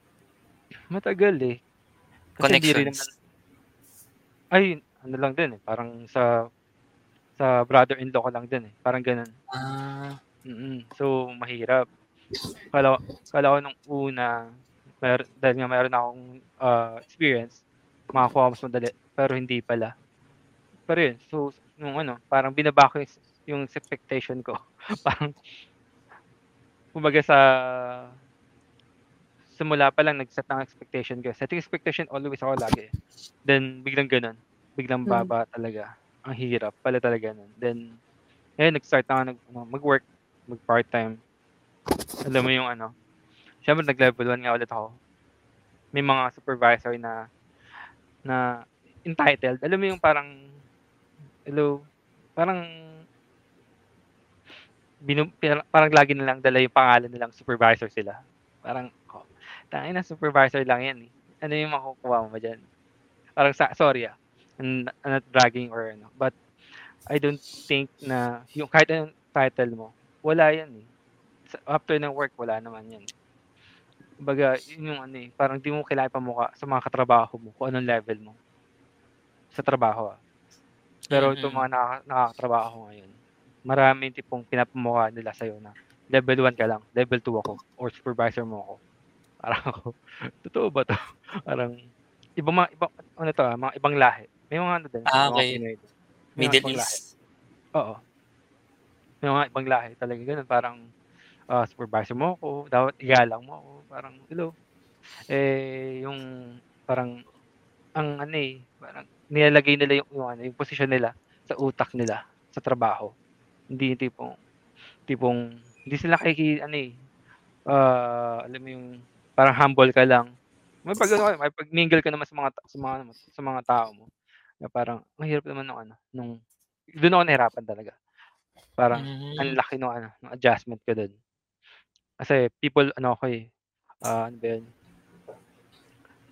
S2: Matagal, eh. Kasi rin naman
S3: Connections?
S2: ay, ano lang din, eh, parang sa sa brother-in-law ko lang din, eh, parang gano'n.
S3: Ah.
S2: Mm, so mahirap. Akala ko akala ko nung una, mer dahil nga meron akong, ah, experience, makakuha ko mas madali, pero hindi pala. Pero yun, so nung ano, parang binaba ko yung yung expectation ko. Parang kumbaga sa simula pa lang nag-set ng expectation ko. Setting expectation always ako lagi, eh. Then biglang gano'n, biglang
S1: Hmm.
S2: baba talaga. Ang hirap pala talaga nun. Then ayun, nag-start na ako nag ano, mag-work, mag-part-time. Alam mo yung ano, siyempre nag-level 1 nga ulit ako. May mga supervisor na na entitled. Alam mo yung parang hello, parang binu pina parang lagi nilang dala yung pangalan nilang supervisor sila. Parang, oh, tangina supervisor lang yan, eh. Ano yung makukuha mo diyan? Parang sa sorry, ah, I'm not bragging or ano, but I don't think na yung kahit anong title mo, wala yan, eh. After ng work, wala naman yan. Kumbaga yun yung ano, eh, parang di mo kailangan ipamukha sa mga katrabaho mo kung anong level mo. Sa trabaho, ah. Pero itong
S3: Mm.
S2: mga nakaka nakakatrabaho ngayon, marami tipong pinapamukha nila sa'yo na level 1 ka lang, level 2 ako or supervisor mo ako. Parang ako, totoo ba 'to? Parang ibang mga ibang ano 'to, ah, mga ibang lahi. May mga ano din,
S3: Ah,
S2: mga. Pinoy. May mga
S3: Middle
S2: ibang lahi.
S3: East.
S2: Oo. May mga ibang lahi talaga gano'n parang, ah, supervisor mo ako, dapat igalang mo ako, parang hello. Eh, yung parang ang ano, eh, parang nilalagay nila yung yung ano, yung posisyon nila sa utak nila sa trabaho. Hindi tipong tipong hindi sila nakiki ano, eh, ah, alam mo yung parang humble ka lang. Makipag-ano ka, makipag-mingle ka naman sa mga sa mga ano sa mga tao mo. Na parang ang hirap naman nung ano, nung dun ako nahirapan talaga. Parang ang
S3: Hmm.
S2: laki nung ano, nung adjustment ko dun. Kasi people ano ako, eh, ah, ano ba yun?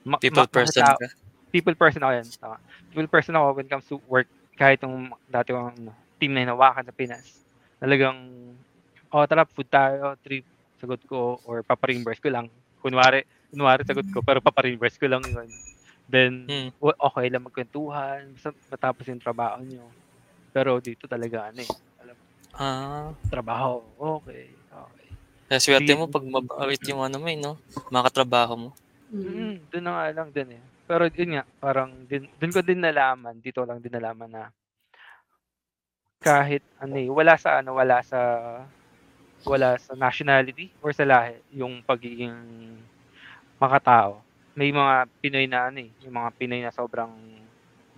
S2: Ma
S3: People
S2: ma
S3: person
S2: tao
S3: ka?
S2: people person ako 'yan, tama. People person ako when it comes to work. Kahit nung dati kong ano, team na hinawakan sa Pinas. Talagang, "Oh, tara food tayo, trip." Sagot ko or papa-reimburse ko lang. Kunwari kunwari sagot ko pero papa-reimburse ko lang yun. Then,
S3: Hmm.
S2: wa okey lang magkuwentuhan basta matapos yung trabaho niyo. Pero dito talaga ano, eh, alam
S3: Ah.
S2: trabaho.
S3: Kaya swerte mo 'pag mabait yung ano mo, eh, 'no, mga katrabaho mo.
S1: Mm.
S2: Mm, dun na nga lang din, eh. Pero yun nga, parang din dun ko din nalaman, dito lang din nalaman na kahit ano, eh, wala sa ano, wala sa wala sa nationality or sa lahi yung pagiging makatao. May mga Pinoy na ano, eh, yung mga Pinoy na sobrang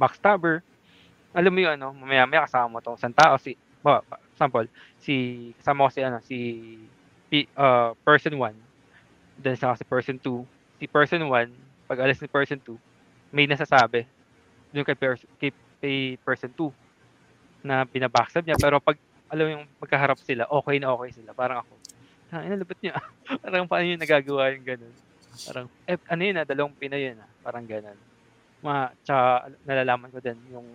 S2: backstabber. Alam mo yung ano, mamaya-maya kasama mo 'tong isang tao si halimbawa, example, si kasama ko si ano, si pi ah, person 1, then saka si person 2. Si person 1, 'pag alis ni person 2, may nasasabi dun kay pers kay kay person 2 na bina-backstab niya. Pero 'pag alam yung magkaharap sila, okey na okey sila. Parang ako, "Tangina lupit niyo, ah." Parang paano niyo nagagawa yung gano'n? Parang, eh, ano yun, ah, dalawang Pinoy yun, ah, parang gano'n. Ma tsaka nalalaman ko din yung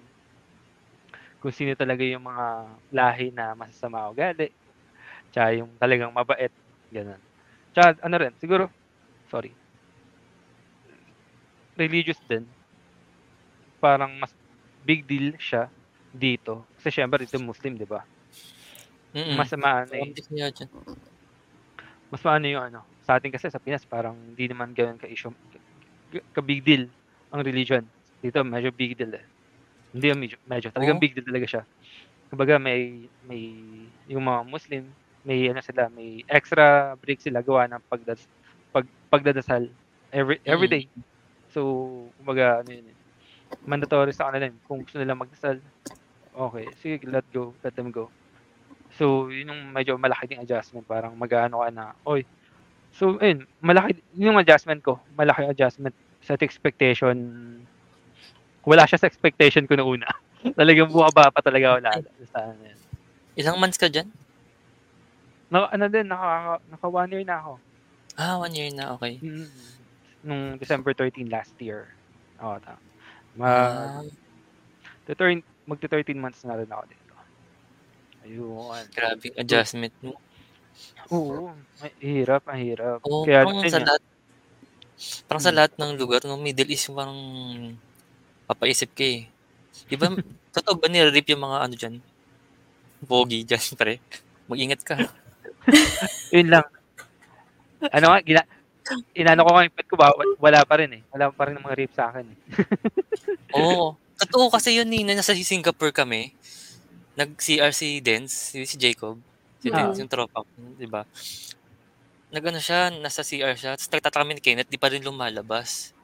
S2: kung sino talaga yung mga lahi na masasama ugali, tsaka yung talagang mabait, gano'n. Tsaka ano rin, siguro sorry. Religious din. Parang mas big deal siya dito. Kasi siyempre dito Muslim, 'di ba?
S3: Mm.
S2: Mas maano, eh mas maano yung ano, sa atin kasi sa Pinas parang hindi naman gano'n ka-issue ka ka-big deal ang religion. Dito medyo big deal, eh. Hindi medyo medyo, talagang
S3: Oh?
S2: big deal talaga siya. Kumbaga may may yung mga Muslim, may ano sila, may extra break sila gawa ng pagdas pag pagdadasal every every
S3: Mm.
S2: day. So, kumbaga ano yun, eh, mandatory sa kanila. Kung gusto nilang magdasal, okey, sige let go, let them go. So, yun yung medyo malaki ding adjustment. Parang mag-aano ka na, "Uy" so ayun, malaki yung adjustment ko, malaki adjustment. Set expectation wala siya sa expectation ko nung una. Talagang bumaba pa talaga lalo sa ano.
S3: Ilang months ka diyan?
S2: Naka ano din, naka naka 1 year na ako.
S3: Ah, 1 year na, okey.
S2: Mm. Nung December 13 last year. Oo, tama.
S3: Ah.
S2: Mag te-turn magte-13 months na rin ako dito. Ayun.
S3: Grabe adjustment mo.
S2: Oo, ang hirap, ang hirap.
S3: Oo,
S2: Kaya
S3: parang sa lahat parang sa lahat ng lugar 'no, Middle East parang papaisip ka, eh. 'Di ba totoo ba nire-rape yung mga ano diyan, pogi diyan pre? Mag-ingat ka.
S2: Yun lang. Ano nga, gina inano ko yung pet ko ba wala pa rin, eh. Wala pa rin mga rape sa'kin, eh.
S3: Oo, totoo kasi yun, eh, na nasa Singapore kami, nag-CR si Dens, si si Jacob, si Dens
S1: Oo.
S3: yung tropa ko, 'di ba? Nag-ano siya, nasa CR siya, ta's nagtataka kami ni Kenneth 'di pa rin lumalabas.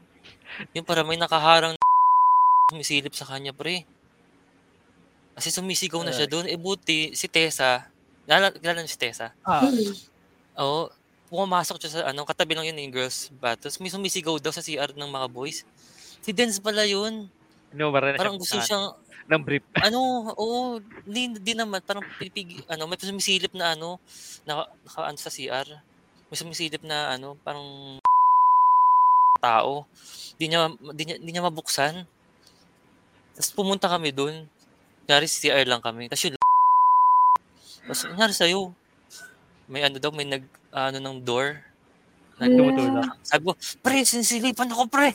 S3: Yung parang may nakaharang sumisilip sa kanya pre. Kasi sumisigaw na siya dun, eh, buti si Tessa, kilala niyo si Tessa?
S2: Ah.
S3: Oo, pumasok siya sa ano, katabi lang yun, yung girls bath, ta's may sumisigaw daw sa CR ng mga boys. Si Dens pala yun.
S2: Na
S3: Parang gusto
S2: ng
S3: siyang
S2: ng brief.
S3: ano, oo, hindi hindi naman parang pinipigi ano, may sumisilip na ano, naka naka-ano sa CR. May sumisilip na ano, parang tao. Di niya di niya di niya mabuksan. Ta's pumunta kami dun. Kunyari CR lang kami, ta's yun ta's kunyari sa'yo, may ano daw, may nag-aano ng door. Nag
S2: Tumutulak.
S3: sabi ko, "Pre, sinisilipan ako pre."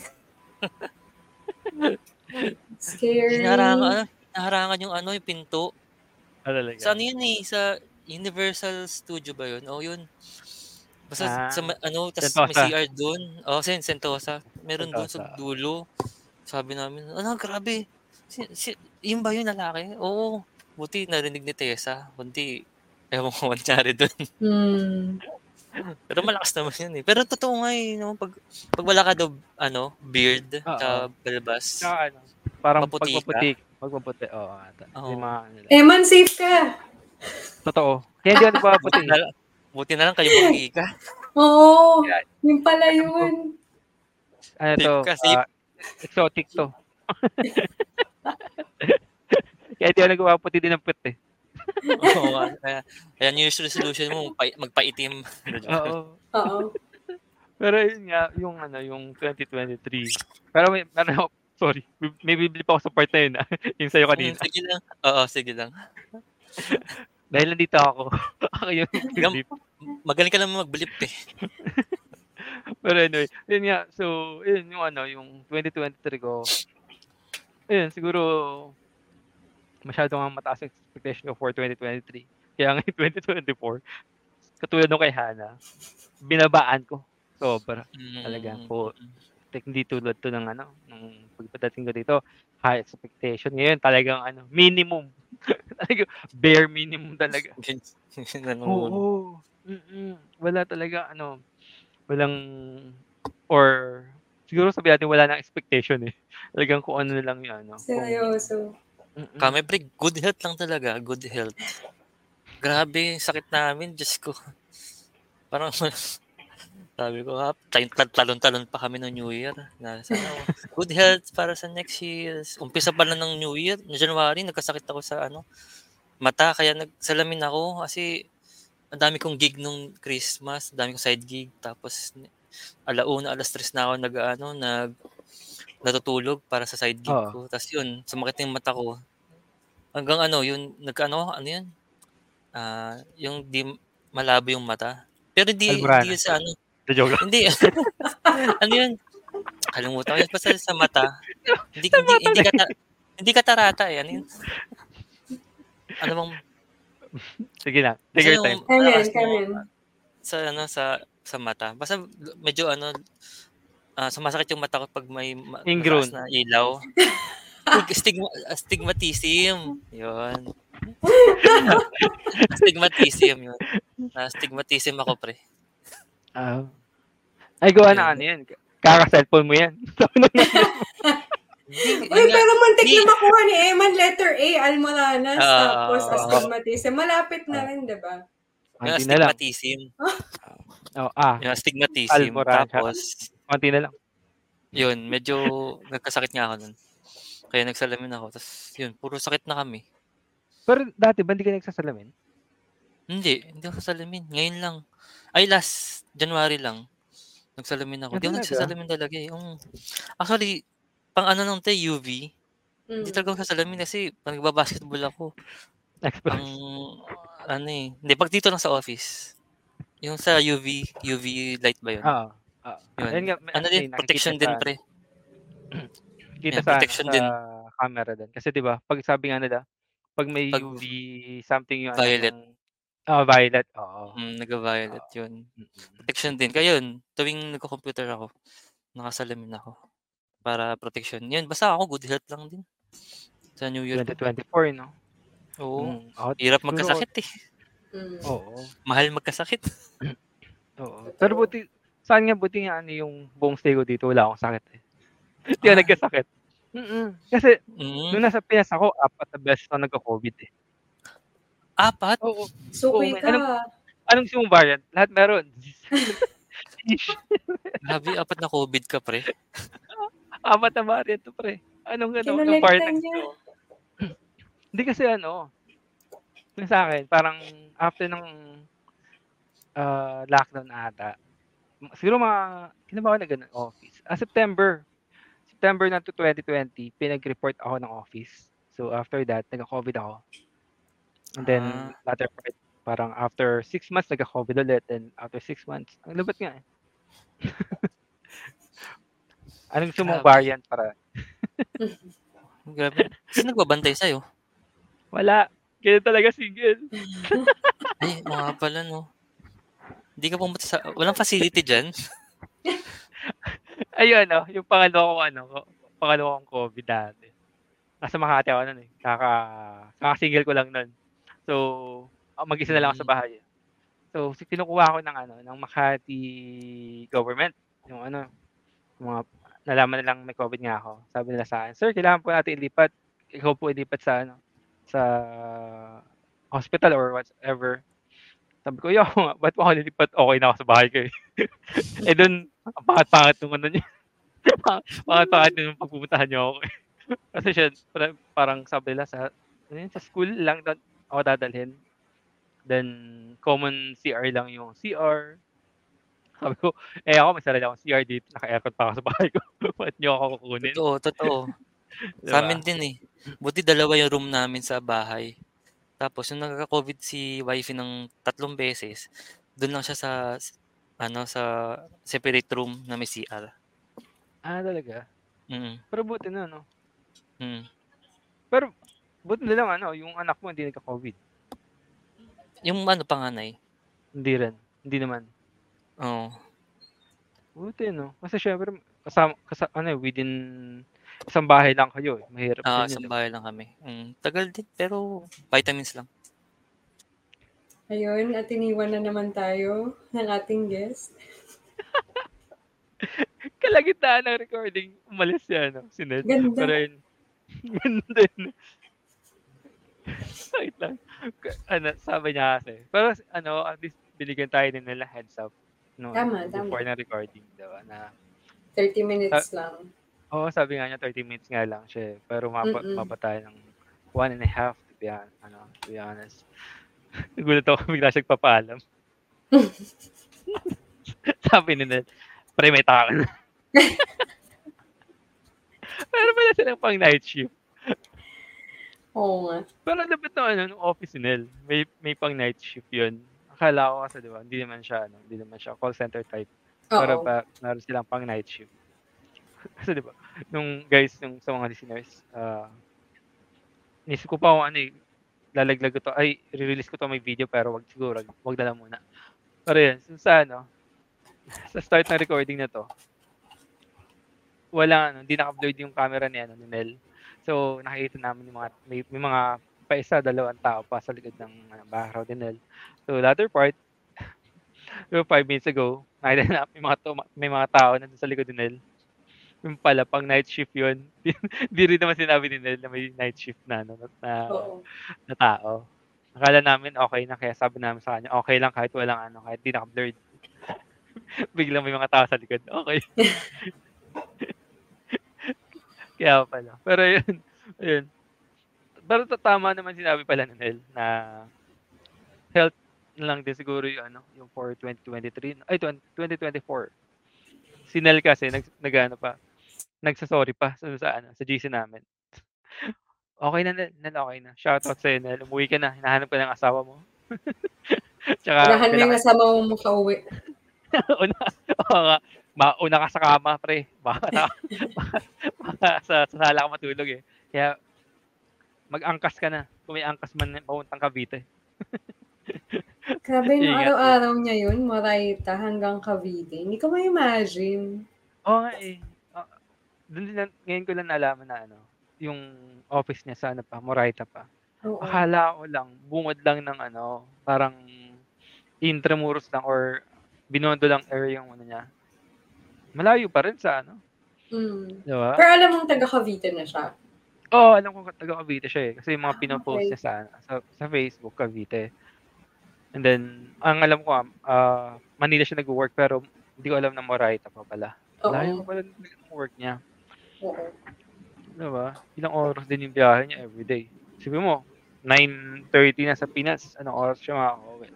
S1: Scary.
S3: Hinaharangan ano, hinaharangan yung ano, yung pinto.
S2: Ah, talaga?
S3: Sa ano yun, eh, sa Universal Studio ba yun? Oo, yun. Basta
S2: Ah,
S3: sa ano, tas may
S2: Sentosa.
S3: CR doon. Oh, Sen Sentosa. Meron doon sa dulo. Sabi namin, ano, grabe. Si, si, yun ba yung lalaki? Oo. Buti narinig ni Tessa. Buti, ewan ko mangyari doon.
S1: Hmm.
S3: Pero malakas naman yun eh. Pero totoo nga eh, no? pag, pag wala ka daw, ano, beard, sa balbas.
S2: Tsaka ano, parang
S3: Maputi ka?
S2: pagpaputi. Pagpaputi, oo. ata.
S3: Oo.
S2: Yung mga, ano.
S1: Eman, safe ka.
S2: Totoo. Kaya hindi ako nagpapaputi.
S3: Buti na, lang- buti na lang kayo magi ka.
S1: Oo.
S2: Yan.
S1: Yung pala yun.
S2: ano to, ah, exotic to. Kaya hindi ako nagpapaputi din ng puti.
S3: Oo nga. Kaya, New Year's resolution mo, magpa- magpaitim.
S2: Oo.
S1: Oo.
S2: Pero yun nga, yung ano, yung 2023. Pero may, ano, sorry, may bibili pa ako sa part na yun, ah. yung sa'yo kanina.
S3: sige lang. Oo, sige lang.
S2: Dahil nandito ako, ako yung bibili.
S3: Magaling ka naman magblip eh.
S2: Pero anyway, yun nga, so, yun yung ano, yung 2023 ko, yun, siguro, masyado nga mataas ang expectation ko for 2023. Kaya ngayon 2024, katulad nung kay Hana, binabaan ko. Sobra. Talaga
S3: Mm,
S2: po. Like, hindi tulad to ng ano, ng pagpadating ko dito, high expectation. Ngayon, talagang ano, minimum. talaga, bare minimum talaga. Oo. Mm-mm. Wala talaga, ano, walang, or, siguro sabi natin wala nang expectation eh. Talagang kung ano na lang yung ano. kung-
S1: Seryoso.
S3: Kami pre, good health lang talaga. Good health. Grabe, sakit namin. Diyos ko. Parang, sabi ko, ha, tal- talon-talon pa kami ng New Year. Na, good health para sa next year. Umpisa pa lang ng New Year. No January, nagkasakit ako sa ano, mata. Kaya nagsalamin ako kasi ang dami kong gig nung Christmas. Ang dami kong side gig. Tapos, alauna, alas tres na ako nag, ano, nag, natutulog para sa side gig
S2: Oo.
S3: ko. Tapos yun, sumakit yung mata ko. Hanggang ano, yun, nagkano, ano yun? Ah, yung di malabo yung mata. Pero hindi,
S2: Alborano.
S3: hindi yun sa ano.
S2: The joke.
S3: Hindi. ano yun? Kalimutan ko yun. Basta sa mata. Hindi, hindi, hindi, kata, hindi katarata eh. Ano yun? Ano bang,
S2: Sige
S3: basta
S2: Take your
S3: yung
S2: time.
S1: Kamen,
S3: malakas mo
S1: kamen.
S3: sa ano sa sa mata. Basta medyo ano ah, sumasakit yung mata ko pag may ma-
S2: Ingrown.
S3: mataas na ilaw. Stigma, stigmatism. Yun. stigmatism yun. Na stigmatism ako, pre.
S2: Ah. ay, gawa na ano yan. Kaka-cellphone mo yan.
S3: Hindi,
S1: Uy, pero muntik na makuha ni Eman, letter A, Almoranas,
S3: Ah,
S1: tapos
S3: ah,
S1: astigmatism. Malapit na
S2: ah.
S1: rin, di ba?
S3: Yung astigmatism.
S2: Oh, ah,
S3: Yung astigmatism.
S2: Almoran,
S3: Tapos,
S2: konti na lang.
S3: yun, medyo nagkasakit nga ako nun. Kaya nagsalamin ako. Tapos, yun, puro sakit na kami.
S2: Pero dati ba hindi ka nagsasalamin?
S3: Hindi, hindi ako sasalamin. Ngayon lang. Ay, last January lang. Nagsalamin ako. Hindi ako
S2: talaga?
S3: nagsasalamin talaga eh. Yung, actually, pang ano nung te, UV,
S1: Mm.
S3: hindi talaga ako sasalamin kasi pag nagbabasketball ako, ang, ano eh, hindi, pag dito lang sa office, yung sa UV, UV light ba yun?
S2: Oo. Ah,
S3: Yun.
S2: Ayun nga, may-
S3: ano
S2: may
S3: din, protection din pre.
S2: Kita sa,
S3: protection
S2: sa
S3: din.
S2: camera din. Kasi 'di ba, pag sabi nga nila, pag may
S3: Pag-
S2: UV something yung
S3: Violet.
S2: Ano, yung- ah, violet. Oo.
S3: Mm, nag-violet yun.
S2: Mm-mm.
S3: Protection din. Kaya yun, tuwing nagko-computer ako, nakasalamin ako. Para protection. Yun, basta ako, good health lang din. Sa New Year. ko.
S2: 2024, no?
S3: Oo.
S2: Mm, ako,
S3: Hirap magkasakit eh.
S1: Mm.
S2: Oo.
S3: Mahal magkasakit.
S2: Oo. Pero buti, saan nga buti nga ano yung buong stay ko dito, wala akong sakit eh. Hindi ako
S3: Ah.
S2: nagkasakit. Mm-mm. Kasi,
S3: Mm.
S2: nung nasa Pinas ako, apat na beses ako nagka-COVID eh.
S3: Apat?
S2: Oo.
S1: Suki
S2: Oo,
S1: ka.
S2: anong- Anong gusto mong variant? Lahat meron.
S3: Grabe, apat na COVID ka, pre.
S2: apat na variant to, pre. Anong ano? Anong variant?
S1: niya.
S2: Hindi kasi ano, yung sa akin, parang after ng ah, lockdown ata, siguro mga, kailan ba ako nag office? Ah, September. September na to 2020, pinag-report ako ng office. So after that, nagka-COVID ako. And then,
S3: Ah.
S2: latter part, parang after six months, nagka-COVID ulit. And after six months, ang labat nga eh. Anong gusto mong
S3: Grabe.
S2: variant para?
S3: Grabe. Sino nagbabantay sa'yo?
S2: Wala. Kaya talaga single.
S3: Ay, mga pala, no. Hindi ka pumunta sa... Walang facility dyan?
S2: Ayun, ano, yung pangalo ko, ano, pangalo kong COVID dati. Nasa Makati ako nun eh. Kaka, kaka-single ko lang nun. So, ah, mag-isa na lang ako sa bahay. So, si- kinukuha ko ng ano, ng Makati government. Yung ano, yung mga, nalaman na lang may COVID nga ako. Sabi nila sa akin, Sir, kailangan po natin ilipat. Ikaw po ilipat sa ano, sa hospital or whatever. Sabi ko, yo, ba't po ako lilipat? Okay na ako sa bahay ko eh. eh dun, ang pangat-pangat nung ano niya. pangat-pangat nung pagpupuntahan niyo ako. Kasi siya, para- parang sabi nila sa, ano sa school lang ako dadalhin. Then, common CR lang yung CR. Sabi ko, eh ako may sarili akong CR dito. Naka-aircon pa ako sa bahay ko. Ba't niyo ako kukunin?
S3: Totoo, totoo.
S2: Diba?
S3: Sa amin din eh. Buti dalawa yung room namin sa bahay. Tapos yung nagka-COVID si wifey ng tatlong beses, doon lang siya sa ano sa separate room na may CR.
S2: Ah, talaga?
S3: Mm.
S2: Pero buti na, no?
S3: Mm.
S2: Pero, buti na lang, ano, yung anak mo hindi nagka-COVID.
S3: Yung ano panganay.
S2: Hindi rin. Hindi naman.
S3: Oo.
S2: Buti, no? Kasi syempre, kasama, kasa, ano, eh, within isang bahay lang kayo. Eh. Mahirap
S3: Ah,
S2: yun. eh.
S3: bahay lang kami. Mm. Tagal din pero vitamins lang.
S1: Ayun, at iniwan na naman tayo ng ating guest.
S2: Kalagitnaan ng recording, umalis siya, no? Si Ned.
S1: Ganda.
S2: Pero yun, ganda yun. Wait lang. Ano, sabi niya kasi. Pero ano, at least binigyan tayo din nila heads up. No,
S1: Tama, tama.
S2: before na recording, diba? Na,
S1: 30 minutes lang.
S2: Oo, sabi nga niya 30 minutes nga lang siya. eh. Pero
S1: Mm-mm.
S2: mapa tayo ng one and a half to be, hon- ano, to be honest. Nagulat ako bigla siya papaalam. sabi ni Ned, pre may taka na. Pero pala silang pang night shift.
S1: Oo nga.
S2: Pero lapit na ano, nung office ni Nel, may, may pang night shift yun. Akala ko kasi, di ba, hindi naman siya, ano, hindi naman siya call center type. Pero
S1: Oo.
S2: ba, meron silang pang night shift. Kasi di ba, nung guys, nung sa mga listeners, ah, nisip ko pa kung ano eh, lalaglag ko to, ay, re-release ko to may video, pero wag siguro, wag, na lang muna. Pero yun, so sa ano, sa start ng recording na to, wala, ano, hindi naka-upload yung camera ni, ano, ni Nel. So, nakikita namin yung mga, may, may mga pa isa, dalawang tao pa sa likod ng ano, background ni Nel. So, latter part, yung five minutes ago, nakita na may mga, to, may mga tao na sa likod ni Nel. Yung pala, pang night shift yun. Hindi rin naman sinabi ni Nel na may night shift na, ano, na,
S1: Oo.
S2: na tao. Akala namin okay na, kaya sabi namin sa kanya, okay lang kahit walang ano, kahit di naka-blurred. Biglang may mga tao sa likod. Okay. kaya pala. Pero yun, yun. Pero ta- tama naman sinabi pala ni Nel na health na lang din siguro yung ano, yung for 2023, ay 20, 2024. Si Nel kasi nag, nag ano pa, nagsasorry pa sa, sa ano, sa GC namin. Okay na, Nel. Okay na. Shoutout sa'yo, Nel. Umuwi ka na. Hinahanap ka ng asawa mo. Tsaka,
S1: Unahan mo yung kasama mo makauwi.
S2: una, oo nga. Mauna ka sa kama, pre. Baka, na, baka, baka sa, sa sala ka matulog eh. Kaya, mag-angkas ka na. Kung may angkas man papuntang Cavite.
S1: Grabe,
S2: Ingat.
S1: araw-araw niya yun, Moraita hanggang Cavite. Hindi ko ma-imagine.
S2: Oo nga eh. Din, na- ngayon ko lang nalaman na ano, yung office niya sa ano pa, Moraita pa.
S1: Oo.
S2: Akala ko lang, bungod lang ng ano, parang intramuros lang or binondo lang area yung ano niya. Malayo pa rin sa ano,
S1: Mm.
S2: di ba?
S1: Pero alam mong taga Cavite na siya.
S2: Oo, oh, alam ko taga Cavite siya eh. Kasi yung mga
S1: Ah,
S2: pinopost
S1: okay.
S2: niya sa, sa, sa Facebook, Cavite. And then, ang alam ko, ah, Manila siya nag-work pero hindi ko alam na Moraita pa pala.
S1: Oo.
S2: Layo pa pala ng work niya.
S1: Oo.
S2: Di ba? Ilang oras din yung biyahe niya everyday. Sabi mo, 9.30 na sa Pinas. Anong oras siya makakauwi?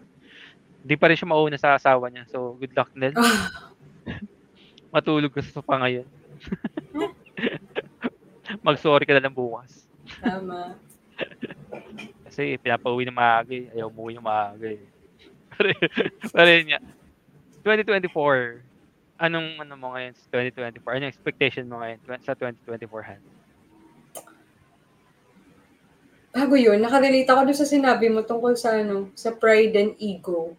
S2: Hindi pa rin siya mauna sa asawa niya. So, good luck, Nel. Matulog ka sa sofa ngayon. Mag-sorry ka na lang bukas.
S1: Tama.
S2: Kasi pinapauwi ng maaga eh. Ayaw umuwi ng maaga eh. pero, yun nga. 2024. Anong ano mo ngayon sa 2024? Anong expectation mo ngayon sa 2024 Han?
S1: Bago yun, nakarelate ako doon sa sinabi mo tungkol sa ano, sa pride and ego.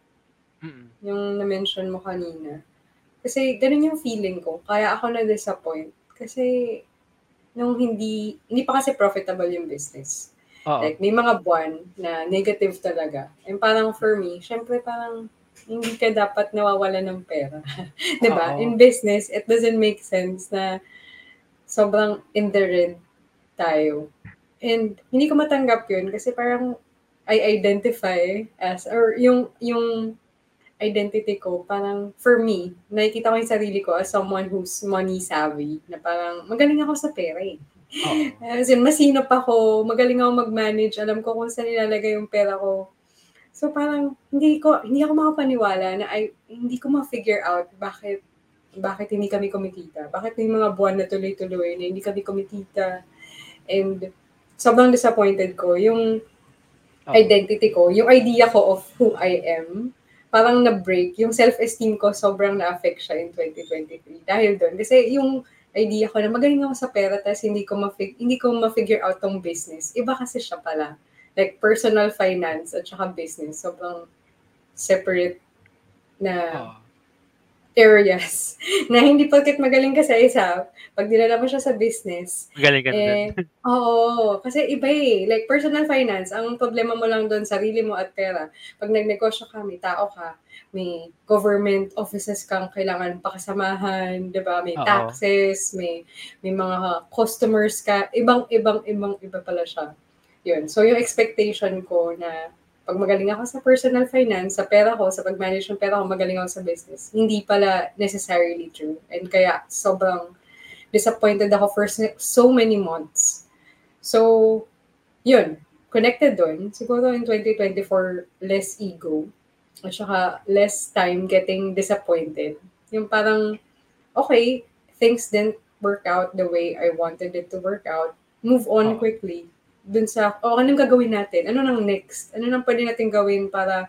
S2: Mm.
S1: yung na-mention mo kanina. Kasi ganun yung feeling ko. Kaya ako na-disappoint. Kasi nung hindi, hindi pa kasi profitable yung business.
S2: Oo.
S1: Like, may mga buwan na negative talaga. And parang for me, syempre parang hindi ka dapat nawawala ng pera. 'Di ba? In business, it doesn't make sense na sobrang in the red tayo. And hindi ko matanggap yun kasi parang I identify as, or yung, yung identity ko, parang for me, nakikita ko yung sarili ko as someone who's money savvy, na parang magaling ako sa pera eh.
S2: Oo.
S1: As in, masinop ako, magaling ako mag-manage, alam ko kung saan nilalagay yung pera ko. So parang hindi ko hindi ako makapaniwala na ay hindi ko ma-figure out bakit bakit hindi kami kumikita. Bakit may mga buwan na tuloy-tuloy na hindi kami kumikita. And sobrang disappointed ko yung
S2: Oo.
S1: identity ko, yung idea ko of who I am, parang na-break. Yung self-esteem ko sobrang na-affect siya in 2023. Dahil doon. Kasi yung idea ko na magaling ako sa pera tapos hindi ko ma-fig- hindi ko ma-figure out tong business. Iba kasi siya pala. Like personal finance at saka business. Sobrang separate na
S2: Oo.
S1: areas. na hindi porket magaling ka sa isa, pag dinala mo siya sa business,
S2: Magaling ka na
S1: eh, oo, kasi iba eh. Like personal finance, ang problema mo lang doon, sarili mo at pera. Pag nagnegosyo ka, may tao ka, may government offices kang kailangan pakasamahan, 'di ba? May
S2: Oo.
S1: taxes, may may mga customers ka, ibang ibang ibang iba pala siya. 'Yun. So yung expectation ko na pag magaling ako sa personal finance, sa pera ko, sa pag-manage ng pera ko, magaling ako sa business. Hindi pala necessarily true. And kaya sobrang disappointed ako for so many months. So, yun. Connected doon. Siguro in 2024, less ego. At saka less time getting disappointed. Yung parang, okay, things didn't work out the way I wanted it to work out. Move on
S2: Oo.
S1: quickly. Dun sa, oh, anong gagawin natin? Ano nang next? Ano nang pwede natin gawin para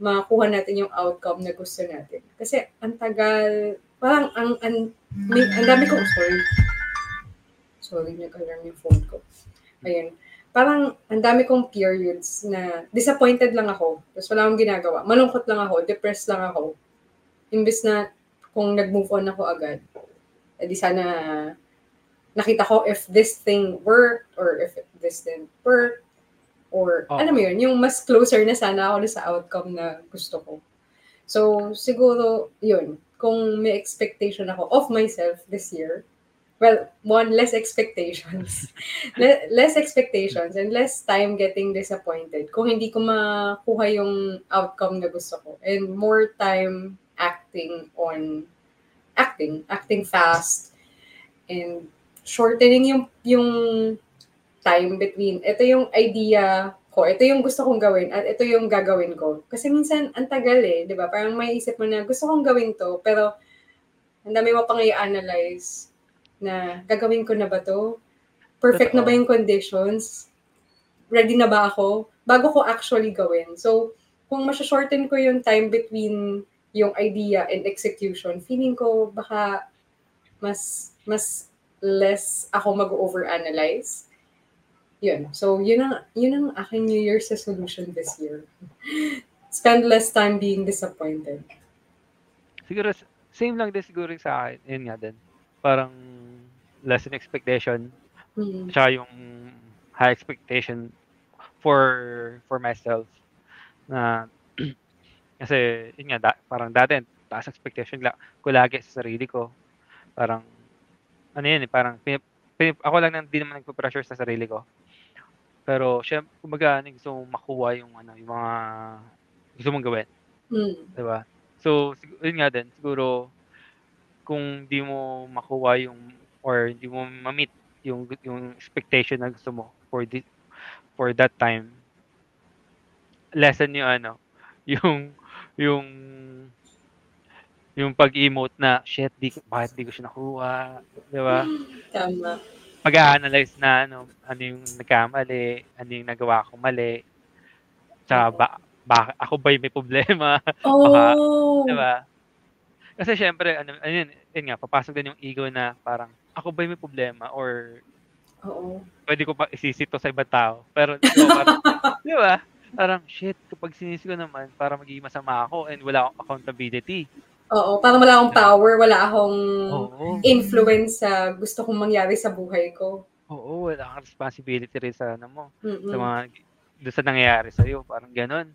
S1: makuha natin yung outcome na gusto natin? Kasi ang tagal, parang ang, ang, may, ang dami kong, sorry. Sorry, nag-alarm yung phone ko. Ayun. Parang ang dami kong periods na disappointed lang ako. Tapos wala akong ginagawa. Malungkot lang ako. Depressed lang ako. Imbis na kung nag-move on ako agad, edi sana nakita ko if this thing worked or if this didn't work or
S2: Oo.
S1: alam mo yun, yung mas closer na sana ako sa outcome na gusto ko. So, siguro, yun, kung may expectation ako of myself this year, well, one, less expectations. Le- less expectations and less time getting disappointed kung hindi ko makuha yung outcome na gusto ko. And more time acting on acting, acting fast and shortening yung yung time between ito yung idea ko, ito yung gusto kong gawin at ito yung gagawin ko. Kasi minsan ang tagal eh, 'di ba? Parang may isip mo na gusto kong gawin to, pero ang dami mo pang i-analyze na gagawin ko na ba to? Perfect na ba yung conditions? Ready na ba ako? Bago ko actually gawin. So, kung masya-shorten ko yung time between yung idea and execution, feeling ko baka mas mas less ako mag-overanalyze. Yun. So, yun ang, yun ang aking New Year's resolution this year. Spend less time being disappointed.
S2: Siguro, same lang din siguro sa akin. Yun nga din. Parang less in expectation.
S1: Hmm.
S2: Tsaka yung high expectation for for myself. Na, kasi, yun nga, da, parang dati, taas expectation la, ko lagi sa sarili ko. Parang, ano yun eh, parang, pinip, pinip, ako lang nang di naman nagpa-pressure sa sarili ko. Pero, syempre, kumbaga, ano, gusto mong makuha yung, ano, yung mga, gusto mong gawin.
S1: Hmm.
S2: 'di ba? So, yun nga din, siguro kung di mo makuha yung or hindi mo ma-meet yung yung expectation na gusto mo for the for that time lesson yung ano yung yung yung pag-emote na shit di bakit di ko siya nakuha 'di ba
S1: Tama.
S2: pag-analyze na ano ano yung nagkamali ano yung nagawa ko mali tsaka ba, ba ako ba yung may problema
S1: Oh!
S2: Diba? Kasi syempre, ano, ayun, yun nga, papasok din yung ego na parang, ako ba yung may problema? Or
S1: Oo.
S2: pwede ko pa isisi to sa ibang tao? Pero, di ba, parang, di ba? parang shit, kapag sinis ko naman, para magiging masama ako and wala akong accountability.
S1: Oo, parang wala akong power, wala akong
S2: Oo.
S1: influence sa gusto kong mangyari sa buhay ko.
S2: Oo, wala kang responsibility rin sa ano mo, sa
S1: Mm-mm.
S2: mga doon sa nangyayari sa iyo, parang gano'n.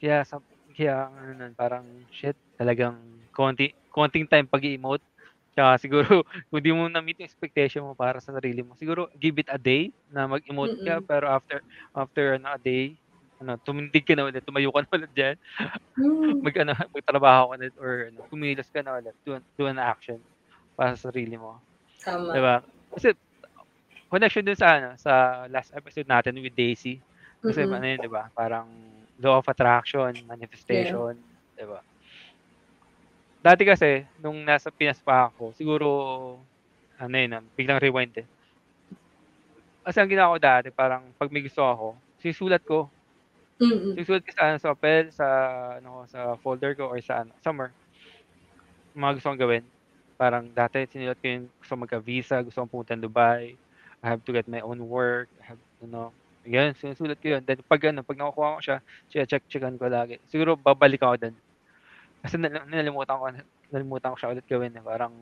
S2: Kaya sa kaya ano nun, parang shit, talagang konti konting time pag-i-emote. Tsaka siguro kung di mo na-meet yung expectation mo para sa sarili mo, siguro give it a day na mag-emote ka
S1: Mm-mm.
S2: pero after after ano, a day, ano, tumindig ka na ulit, tumayo ka na ulit diyan,
S1: Hmm.
S2: mag ano, magtrabaho ka ulit or ano, kumilos ka na ulit, do, do an action para sa sarili mo.
S1: Tama.
S2: 'Di ba? Kasi connection din sa ano, sa last episode natin with Daisy. Kasi
S1: Mm-mm.
S2: ano yun, 'di ba? Parang law of attraction, manifestation, 'di ba? Dati kasi nung nasa Pinas pa ako, siguro ano yun, ah, biglang rewind eh. Kasi ang ginawa ko dati, parang pag may gusto ako, sinusulat ko.
S1: Mm-mm.
S2: Sinusulat ko sa ano, sa papel, sa ano, sa folder ko or sa ano, somewhere. Mga gusto kong gawin. Parang dati sinulat ko yung gusto magka-visa, gusto kong pumunta Dubai. I have to get my own work. I have, you know, yan, sinusulat ko yun. Then pag ano, pag nakukuha ko siya, check-checkan ko lagi. Siguro babalik ako doon. Kasi nal- nalimutan ko, nalimutan ko siya ulit gawin. Eh. Parang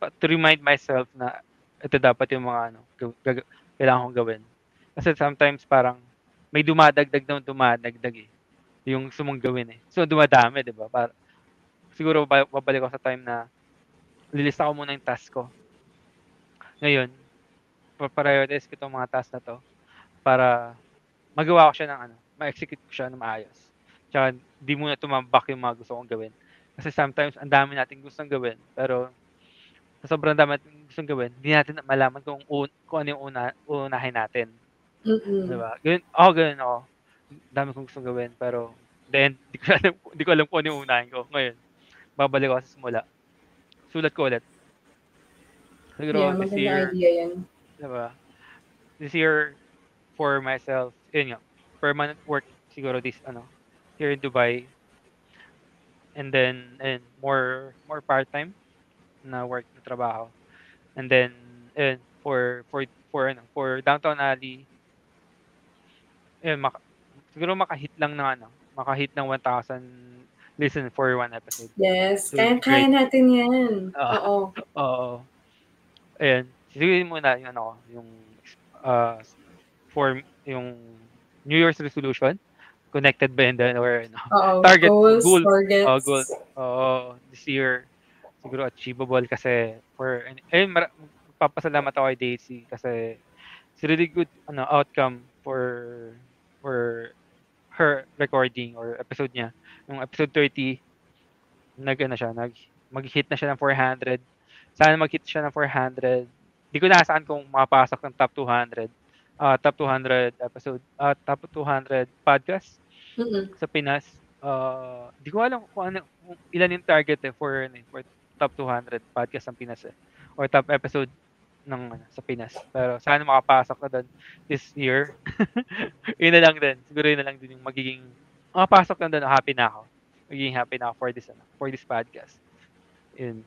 S2: pa- to remind myself na ito dapat yung mga ano, gag- kailangan kong gawin. Kasi sometimes parang may dumadagdag na dumadagdag eh. Yung gusto gawin eh. So dumadami, di ba? Para, siguro ba- babalik ako sa time na lilista ko muna yung task ko. Ngayon, prioritize ko itong mga task na to para magawa ko siya ng ano, ma-execute ko siya ng maayos. Tsaka di muna tumambak yung mga gusto kong gawin. Kasi sometimes ang dami nating gustong gawin, pero sa sobrang dami nating gustong gawin, hindi natin malaman kung, un, kung ano yung una, unahin natin.
S1: Mm-mm.
S2: Di ba? Ganun, ako ganun ako. Dami kong gustong gawin, pero then, di ko alam, di ko alam kung ano yung unahin ko. Ngayon, babalik ako sa simula. Sulat ko ulit. Siguro
S1: Yeah,
S2: this year,
S1: idea yan.
S2: diba? This year, for myself, yun nga, permanent work siguro this, ano, here in Dubai. And then, and more, more part-time na work na trabaho. And then, and for, for, for, ano, for Downtown Alley, yun, maka, siguro makahit lang ng, ano, makahit ng 1,000 listen for one episode.
S1: Yes,
S2: So,
S1: kaya-kaya natin yan.
S2: Ah.
S1: Oo.
S2: Oo. Ayan. Siguro muna yung ano, yung uh, for yung New Year's resolution. Connected ba yun? Or ano?
S1: Oo.
S2: Target,
S1: Goals,
S2: goal.
S1: targets.
S2: Oh, goal. Oo. This year, siguro achievable kasi for, ayun, mara- papasalamat ako kay Daisy kasi it's really good ano outcome for for her recording or episode niya. Yung episode 30, nag ano siya, nag mag-hit na siya ng 400. Sana mag-hit siya ng 400. Di ko nasaan kung mapasok ng top 200. ah top 200 episode, ah top 200 podcast
S1: Mm-mm.
S2: sa Pinas. Uh, di ko alam kung ano, kung ilan yung target eh for, ano for top 200 podcast ng Pinas eh. Or top episode ng ano, sa Pinas. Pero sana makapasok na doon this year. yun na lang din. Siguro yun na lang din yung magiging makapasok na doon, happy na ako. Magiging happy na ako for this ano, for this podcast. Yun.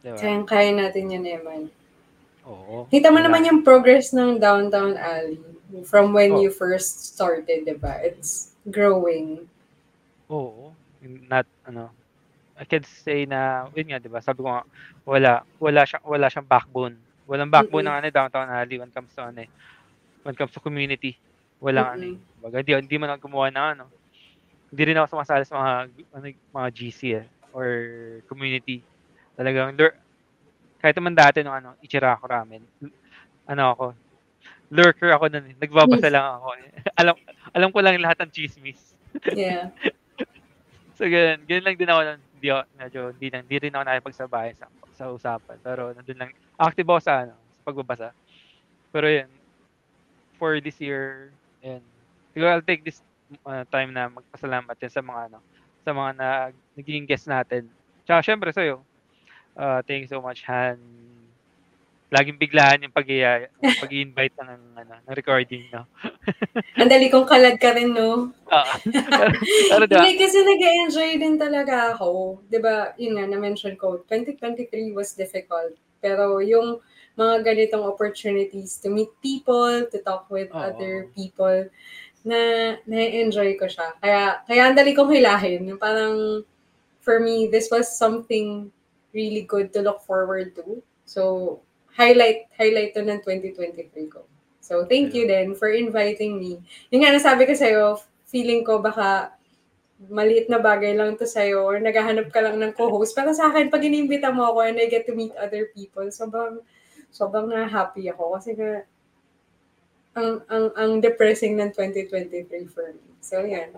S2: Diba?
S1: Kaya-kaya natin yan, Eman.
S2: Oo.
S1: Kita mo
S2: Wala.
S1: naman yung progress ng Downtown Alley from when
S2: Oh.
S1: you first started, di ba? It's growing.
S2: Oo. Not, ano, I can say na, yun nga, di ba? Sabi ko nga, wala, wala siyang, wala siyang backbone. Walang backbone ng ano, downtown alley when comes to ano eh. When comes to community. Walang ano eh. Baga, hindi, hindi man ako gumawa ng ano. Hindi rin ako sumasali sa mga, ano, mga GC eh. Or community. Talagang, lur- kahit naman dati nung ano, Ichira ako ramen. Ano ako, lurker ako nun eh. Nagbabasa
S1: Yes.
S2: lang ako eh. alam, alam ko lang lahat ng chismis.
S1: Yeah.
S2: So, ganun. Ganun lang din ako nun. Hindi ako, medyo, hindi, lang, hindi rin ako nakipagsabay sa, sa usapan. Pero, nandun lang, active ako sa, ano, sa pagbabasa. Pero, yun, for this year, yun, siguro I'll take this uh, time na magpasalamat din sa mga, ano, sa mga na, naging guest natin. Tsaka, syempre, sa'yo. Uh, thank you so much, Han. Laging biglaan yung pag pag-invite ng, ano, ng recording, no?
S1: Ang dali kong kalad ka rin, no?
S2: Ah, pero, pero, diba?
S1: Hindi, kasi nag-enjoy din talaga ako. ba yun nga, na-mention ko, 2023 was difficult. Pero yung mga ganitong opportunities to meet people, to talk with
S2: Oo.
S1: other people, na na-enjoy ko siya. Kaya, kaya ang dali kong hilahin. Parang, for me, this was something really good to look forward to. So, highlight, highlight to ng 2023 ko. So, thank you then for inviting me. Yung nga nasabi ko sa'yo, feeling ko baka maliit na bagay lang to sa'yo or naghahanap ka lang ng co-host. Pero sa akin, pag inimbita mo ako and I get to meet other people, sobrang, sobrang na-happy ako kasi nga, ang, ang, ang depressing ng 2023 for me. So, yan.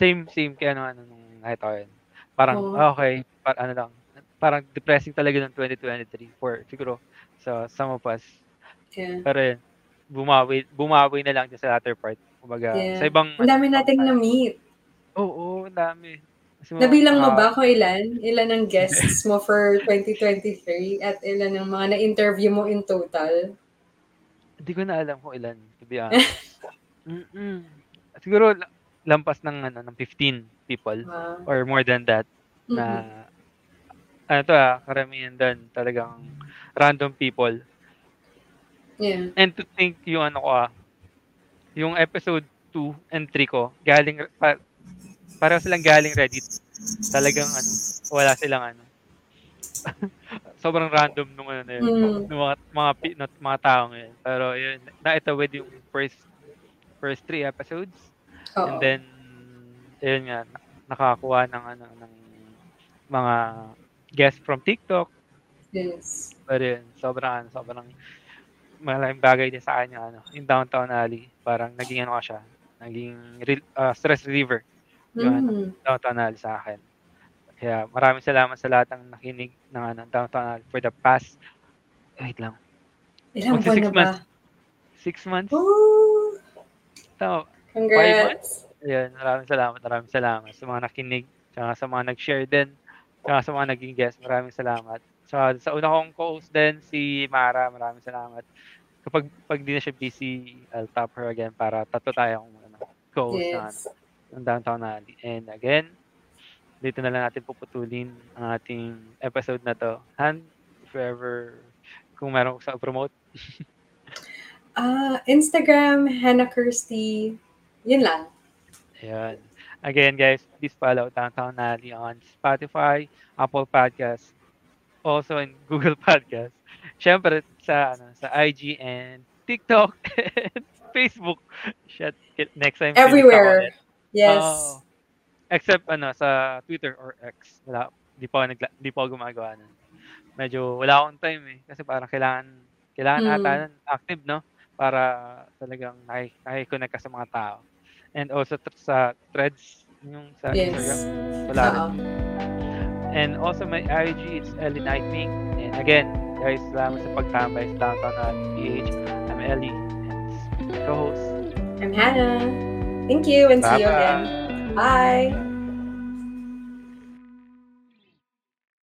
S2: Same, same kaya ano, ano nung nakita ko yun. Parang,
S1: Oo.
S2: ah, okay, par, ano lang, parang depressing talaga ng 2023 for, siguro, sa some of us.
S1: Yeah.
S2: Pero yun, bumawi, bumawi na lang sa latter part. Kumbaga,
S1: Yeah.
S2: sa ibang,
S1: Ang dami nating na-meet.
S2: Oo, ang dami. Kasi
S1: Nabilang mo
S2: ah,
S1: ba kung ilan? Ilan ang guests mo for 2023 at ilan ang mga na-interview mo in total?
S2: Hindi ko na alam kung ilan, to be honest. Mm-mm. Siguro, la- lampas ng, ano, ng 15 people
S1: Wow.
S2: or more than that na
S1: Mhm.
S2: Ano to ah, karamihan doon talagang random people.
S1: Yeah.
S2: And to think yung ano ko ah, yung episode 2 and 3 ko, galing, pa, para silang galing Reddit. Talagang ano, wala silang ano. Sobrang random nung ano na yun,
S1: Mm.
S2: nung mga, mga, na, mga tao ngayon. Pero yun, naitawid yung first first three episodes.
S1: Oo.
S2: And then, yun nga, na- nakakuha ng ano, ng mga guests from TikTok.
S1: yes.
S2: Pero yun, sobrang, ano, sobrang malaking bagay din sa kanya, ano, yung Downtown Alley. Parang naging ano siya, naging re- ah, stress reliever yung ano,
S1: Mm.
S2: Downtown Alley sa akin. Kaya maraming salamat sa lahat ng nakinig ng ano, Downtown Alley for the past, wait lang,
S1: Ilang buwan
S2: six
S1: na ba?
S2: months. six months?
S1: Ooh,
S2: Tama.
S1: congrats.
S2: Ayun, maraming salamat, maraming salamat sa mga nakinig, sa mga nag-share din, tsaka sa mga naging guest, maraming salamat. So, sa una kong co-host din, si Mara, maraming salamat. Kapag pag di na siya busy, I'll top her again para tatlo tayo kung ano, co-host na ano,
S1: Yes.
S2: ng Downtown Alley. And again, dito na lang natin puputulin ang ating episode na to. And if ever, kung meron ko sa promote,
S1: Ah, Instagram, Hannah Kirsty. Yun lang.
S2: Ayan. Again, guys, please follow Downtown Alley on Spotify, Apple Podcasts, also in Google Podcasts. Siyempre, sa, ano, sa IG and TikTok and Facebook. Shit, next time.
S1: Everywhere. Yes.
S2: Oo. except, ano, sa Twitter or X. Wala, di pa ako, nagla, di pa ako gumagawa nun. Medyo, wala akong time eh. Kasi parang kailangan, kailangan
S1: Mm.
S2: ata active, no? Para talagang nakik- nakikonnect ka sa mga tao. And also sa threads, yung sa
S1: Yes.
S2: Instagram. Wala rin.
S1: Oo.
S2: And also my IG is Ellie Nightwing. And again, guys, salamat sa pagtambay sa Downtown at PH. I'm Ellie and co-host.
S1: I'm Hannah. Thank you and see you
S2: Bye-bye.
S1: again. Bye.